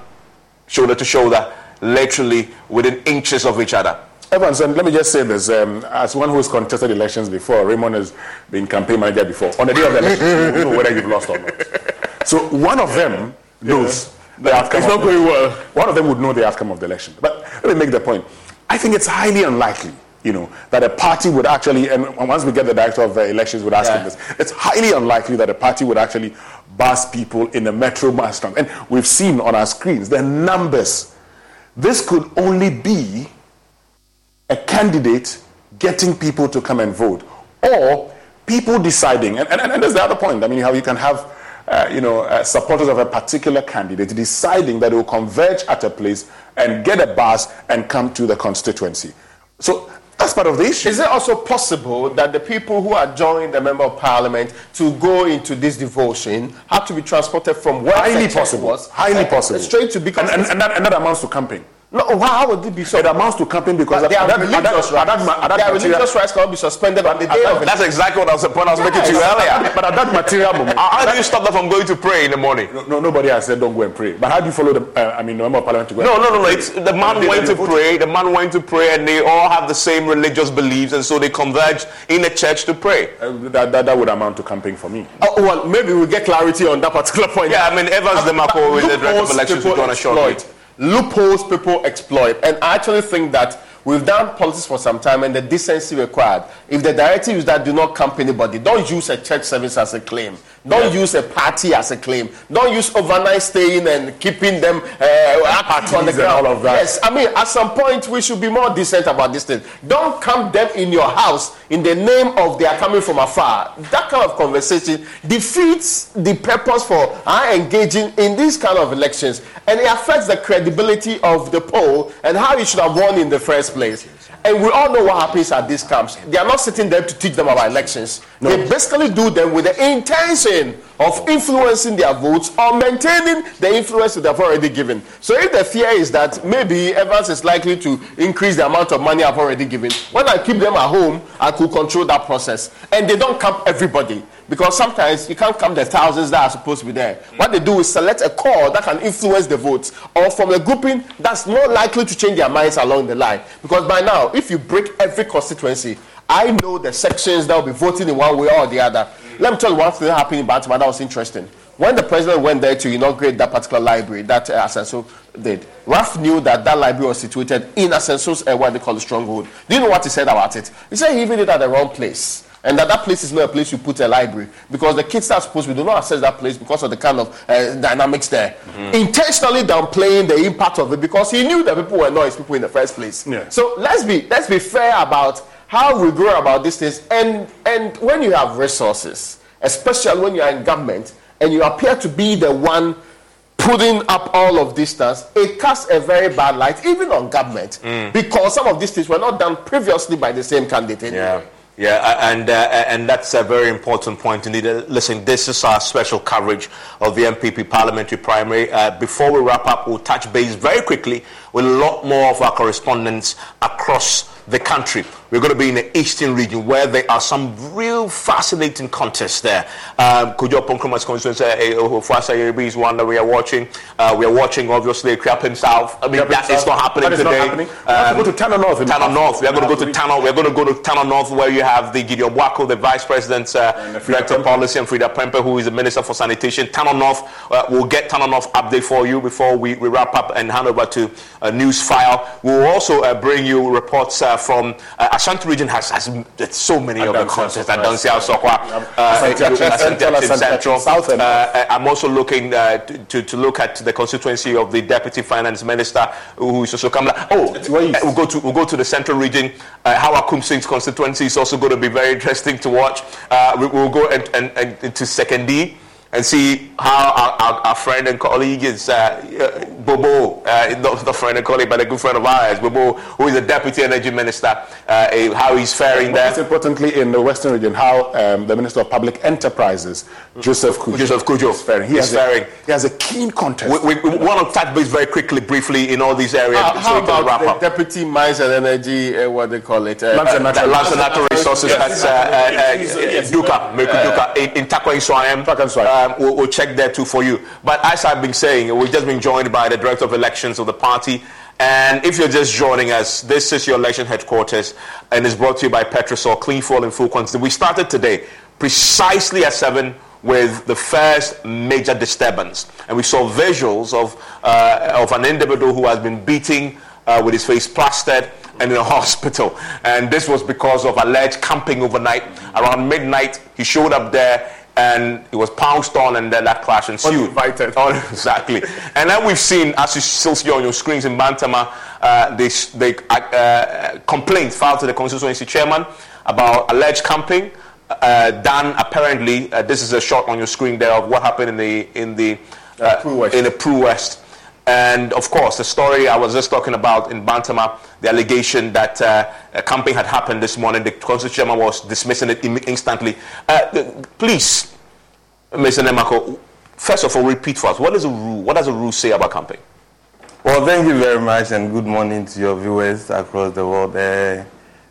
shoulder to shoulder, literally within inches of each other. Evans, and let me just say this. Um, as one who's contested elections before, Raymond has been campaign manager before. On the day of the election, you will know whether you've lost or not. So one of them knows yeah. the outcome. It's not going well. One of them would know the outcome of the election. But let me make the point. I think it's highly unlikely you know, that a party would actually, and once we get the director of the elections would ask yeah. him this, it's highly unlikely that a party would actually bus people in a metro mass transit. And we've seen on our screens the numbers. This could only be a candidate getting people to come and vote, or people deciding. And, and, and there's the other point. I mean, how you can have uh, you know, uh, supporters of a particular candidate deciding that they will converge at a place and get a bus and come to the constituency. So that's part of the issue. Is it also possible that the people who are joining the member of parliament to go into this devotion have to be transported from where highly possible, was, highly possible, straight to because and, and, and, that, and that amounts to camping. No, how would it be so? It amounts to camping because they are religious rights. Their religious rights cannot be suspended on the day of That's exactly what I was, point I was making to you earlier. But at that material moment, how do you stop them from going to pray in the morning? No, no nobody has said don't go and pray. But how do you follow the? Uh, I mean, the member of parliament to go? No, no, no, no. It's the man went to pray. The man went to pray, and they all have the same religious beliefs, and so they converge in a church to pray. Uh, that, that, that would amount to camping for me. Oh, well, maybe we'll get clarity on that particular point. Yeah, I mean, Evans Nimako with the director of elections is going to show it loopholes people exploit. And I actually think that we've done politics for some time and the decency required. If the directive is that do not camp anybody, don't use a church service as a claim. Don't yeah. use a party as a claim. Don't use overnight staying and keeping them uh, active on the ground. all of that. Yes, I mean, at some point we should be more decent about this thing. Don't camp them in your house in the name of they are coming from afar. That kind of conversation defeats the purpose for our engaging in these kind of elections, and it affects the credibility of the poll and how it should have won in the first place. And we all know what happens at these camps. They are not sitting there to teach them about elections. No. They basically do them with the intention of influencing their votes or maintaining the influence that they've already given. So if the fear is that maybe Evans is likely to increase the amount of money I've already given, when I keep them at home, I could control that process. And they don't camp everybody because sometimes you can't count the thousands that are supposed to be there. What they do is select a core that can influence the votes or from a grouping that's more likely to change their minds along the line. Because by now, if you break every constituency, I know the sections that will be voting in one way or the other. Let me tell you one thing that happened in Bantama that was interesting. When the president went there to inaugurate that particular library that uh, Asenso did, Ralph knew that that library was situated in Asenso's uh, what they call the stronghold. Do you know what he said about it? He said he even did it at the wrong place. And that that place is not a place you put a library because the kids that are supposed to do not access that place because of the kind of uh, dynamics there. Mm-hmm. Intentionally downplaying the impact of it because he knew that people were not his people in the first place. So let's be let's be fair about how we grow about these things. And and when you have resources, especially when you are in government and you appear to be the one putting up all of these things, it casts a very bad light even on government because some of these things were not done previously by the same candidate. Yeah. Yeah, and uh, and that's a very important point indeed. Uh, Listen, this is our special coverage of the NPP parliamentary primary. Uh, before we wrap up, we'll touch base very quickly with a lot more of our correspondents across the country. We're going to be in the eastern region where there are some real fascinating contests there. Um, Kojo Oppong Nkrumah's constituency, uh, uh, Fuasa is one that we are watching. Uh, we are watching, obviously, Kriapin South. I mean, Kriapin that is South. not happening is not today. happening. We have to go to Tano North. Tano North. We are going to go to Tano. We're going to go to Tano North, where you have the Gideon Boako, the Vice President, uh, Director of Policy, and Freda Prempeh, who is the Minister for Sanitation. Tano North. Uh, we'll get Tano North update for you before we, we wrap up and hand over to uh, News File. We'll also uh, bring you reports uh, from uh, Ashanti region. Has, has so many of the Adansi contests. Asokwa. Adansi Asokwa, uh, Asante uh, Central, Achin Central. South Uh, I'm also looking uh, to, to, to look at the constituency of the Deputy Finance Minister, who is also coming. Oh, uh, we'll go to we'll go to the Central Region. Uh, Hawa Koomson's constituency is also going to be very interesting to watch. Uh, we, we'll go and, and, and into Sekondi and see how our, our, our friend and colleague is uh, uh, Bobo, uh, not the friend and colleague, but a good friend of ours, Bobo, who is the Deputy Energy Minister, uh, uh, how he's faring there. Most importantly, in the Western region, how um, the Minister of Public Enterprises, Joseph Cudjoe, Joseph Cudjoe is faring. He is has faring. A, he has a keen contest. We, we, we want to touch base very quickly, briefly, in all these areas. How, so how we wrap about the up. deputy mines and energy, uh, what they call it? Uh, Lands and uh, natural, lands and natural resources. Yes. That's uh, uh, uh, Duker, Mireku Duker, in, in Takwa Iswayam. Um, we'll, we'll check there too for you. But as I've been saying, we've just been joined by the director of elections of the party. And if you're just joining us, this is your election headquarters, and it's brought to you by Petrosol Clean Fuel in full quantity. We started today precisely at seven with the first major disturbance, and we saw visuals of uh, of an individual who has been beating uh, with his face plastered and in a hospital. And this was because of alleged camping overnight. Around midnight, he showed up there and it was pounced on, and then that clash ensued. Uninvited. exactly. and then we've seen, as you still see on your screens in Bantama, uh, they, they uh, uh, complaint filed to the constituency chairman about alleged camping. Uh, done apparently. Uh, this is a shot on your screen there of what happened in the in the uh, in the Pru West. And of course, the story I was just talking about in Bantama, the allegation that uh, a camping had happened this morning, the constitutional chairman was dismissing it Im- instantly. Uh, please, Mr. Nimako, first of all, repeat for us what is the rule? What does the rule say about camping? Well, thank you very much, and good morning to your viewers across the world. Uh,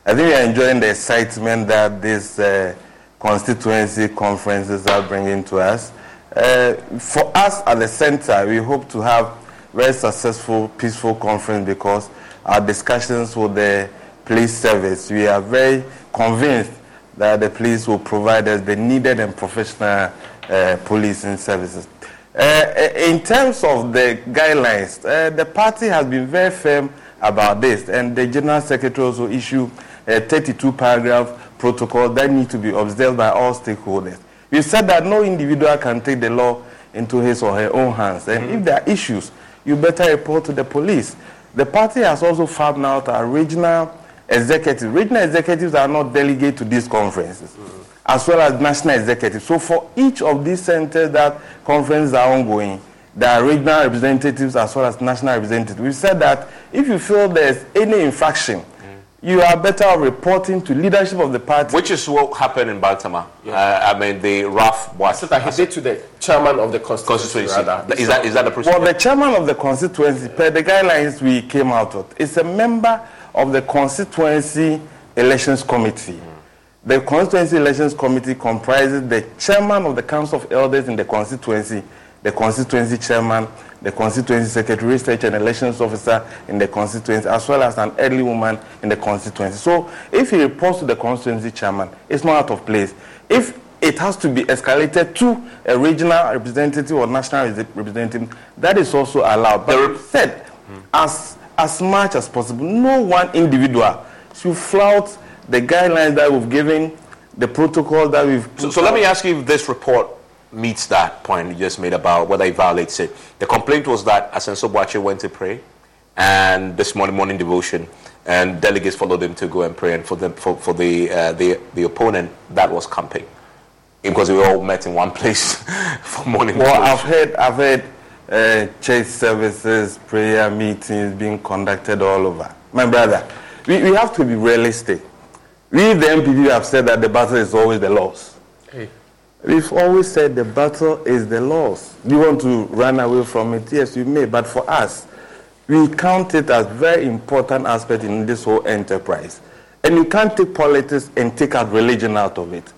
I think we are enjoying the excitement that these uh, constituency conferences are bringing to us. Uh, for us at the center, we hope to have very successful, peaceful conference because our discussions with the police service, we are very convinced that the police will provide us the needed and professional uh, policing services. Uh, in terms of the guidelines, uh, the party has been very firm about this, and the General Secretary also issued a 32 paragraph protocol that needs to be observed by all stakeholders. We said that no individual can take the law into his or her own hands, and if there are issues, you better report to the police. The party has also found out our regional executives. Regional executives are not delegated to these conferences, mm-hmm. as well as national executives. So for each of these centers that conferences are ongoing, there are regional representatives as well as national representatives. We said that if you feel there's any infraction, you are better reporting to leadership of the party. Which is what happened in Bantama. Uh, I mean, the rough was that he did to the chairman of the constituency. constituency. Is that is that the procedure? Well, the chairman of the constituency, per the guidelines we came out with, is a member of the constituency elections committee. The constituency elections committee comprises the chairman of the council of elders in the constituency, the constituency chairman, the constituency secretary, research and elections officer in the constituency, as well as an elderly woman in the constituency. So if he reports to the constituency chairman, it's not out of place. If it has to be escalated to a regional representative or national representative, that is also allowed. But we said, hmm. as, as much as possible, no one individual should flout the guidelines that we've given, the protocol that we've So, so let me ask you this report meets that point you just made about whether it violates it. The complaint was that Asenso Boakye went to pray, and this morning morning devotion, and delegates followed him to go and pray, and for the for, for the, uh, the the opponent that was camping, because we all met in one place for morning. Well, devotion. I've heard, I've heard uh, church services, prayer meetings being conducted all over. My brother, we, we have to be realistic. We, the NPP, have said that the battle is always the loss. Hey. We've always said the battle is the loss. You want to run away from it? Yes, you may. But for us, we count it as very important aspect in this whole enterprise. And you can't take politics and take out religion out of it.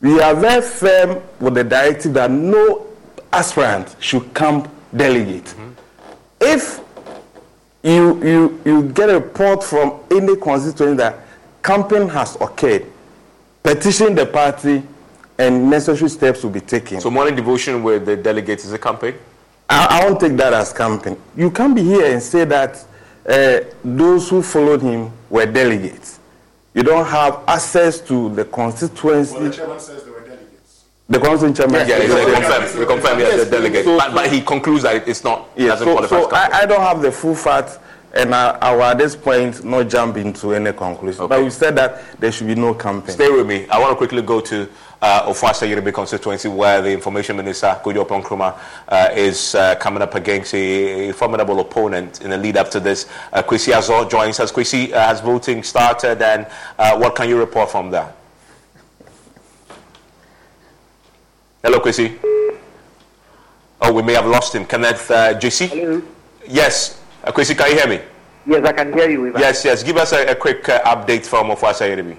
We are very firm with the directive that no aspirant should camp delegate. Mm-hmm. If you, you, you get a report from any constituency that camping has occurred, petition the party and necessary steps will be taken. So morning devotion with the delegates is a campaign. I, I won't take that as campaign. You can't be here and say that uh, those who followed him were delegates. You don't have access to the constituency. The chairman says they were delegates. the constituency chairman. Yeah, yeah, we confirm. We confirm. Yes, Yes, the delegate. so- but, but he concludes that it's not. Yeah, doesn't so, qualify so as. I, I don't have the full facts, and I, I will at this point not jump into any conclusion. But we said that there should be no campaign. Stay with me. I want to quickly go to uh, Ofoase Ayirebi constituency where the information minister, Kojo Oppong Nkrumah, uh, is uh, coming up against a, a formidable opponent in the lead up to this. Uh, Kwesi Azor joins us. Kwesi, uh, has voting started and uh, what can you report from there? Hello, Kwesi. Oh, we may have lost him. Kenneth uh, JC? Hello. Yes. Uh, Kwesi, can you hear me? Yes, I can hear you, Ivan. Yes, yes. Give us a, a quick uh, update from Ofoase Ayirebi.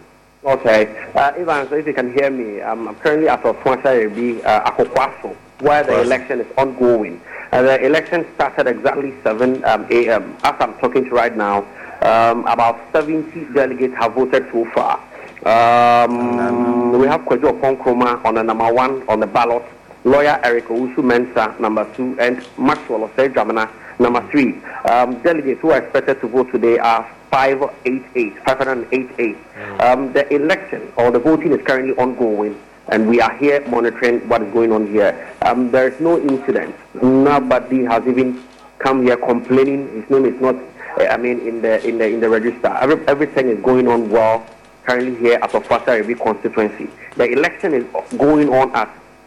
Okay. Uh, Ivan, so if you can hear me, um, I'm currently at Rebi, uh, Akokwaso, where the election is ongoing. Uh, the election started exactly 7 um, a.m. As I'm talking to right now, um, about 70 delegates have voted so far. Um, we have Kojo Oppong Nkrumah on the number one on the ballot, lawyer Eric Owusu Mensah, number two, and Maxwell Osei Dramana, number three. Um, delegates who are expected to vote today are 588, 588. Um, the election or the voting is currently ongoing, and we are here monitoring what is going on here. Um, there is no incident. Nobody has even come here complaining. His name is not, I mean, in the in the in the register. Every, everything is going on well currently here at Ofoase Ayirebi constituency. The election is going on at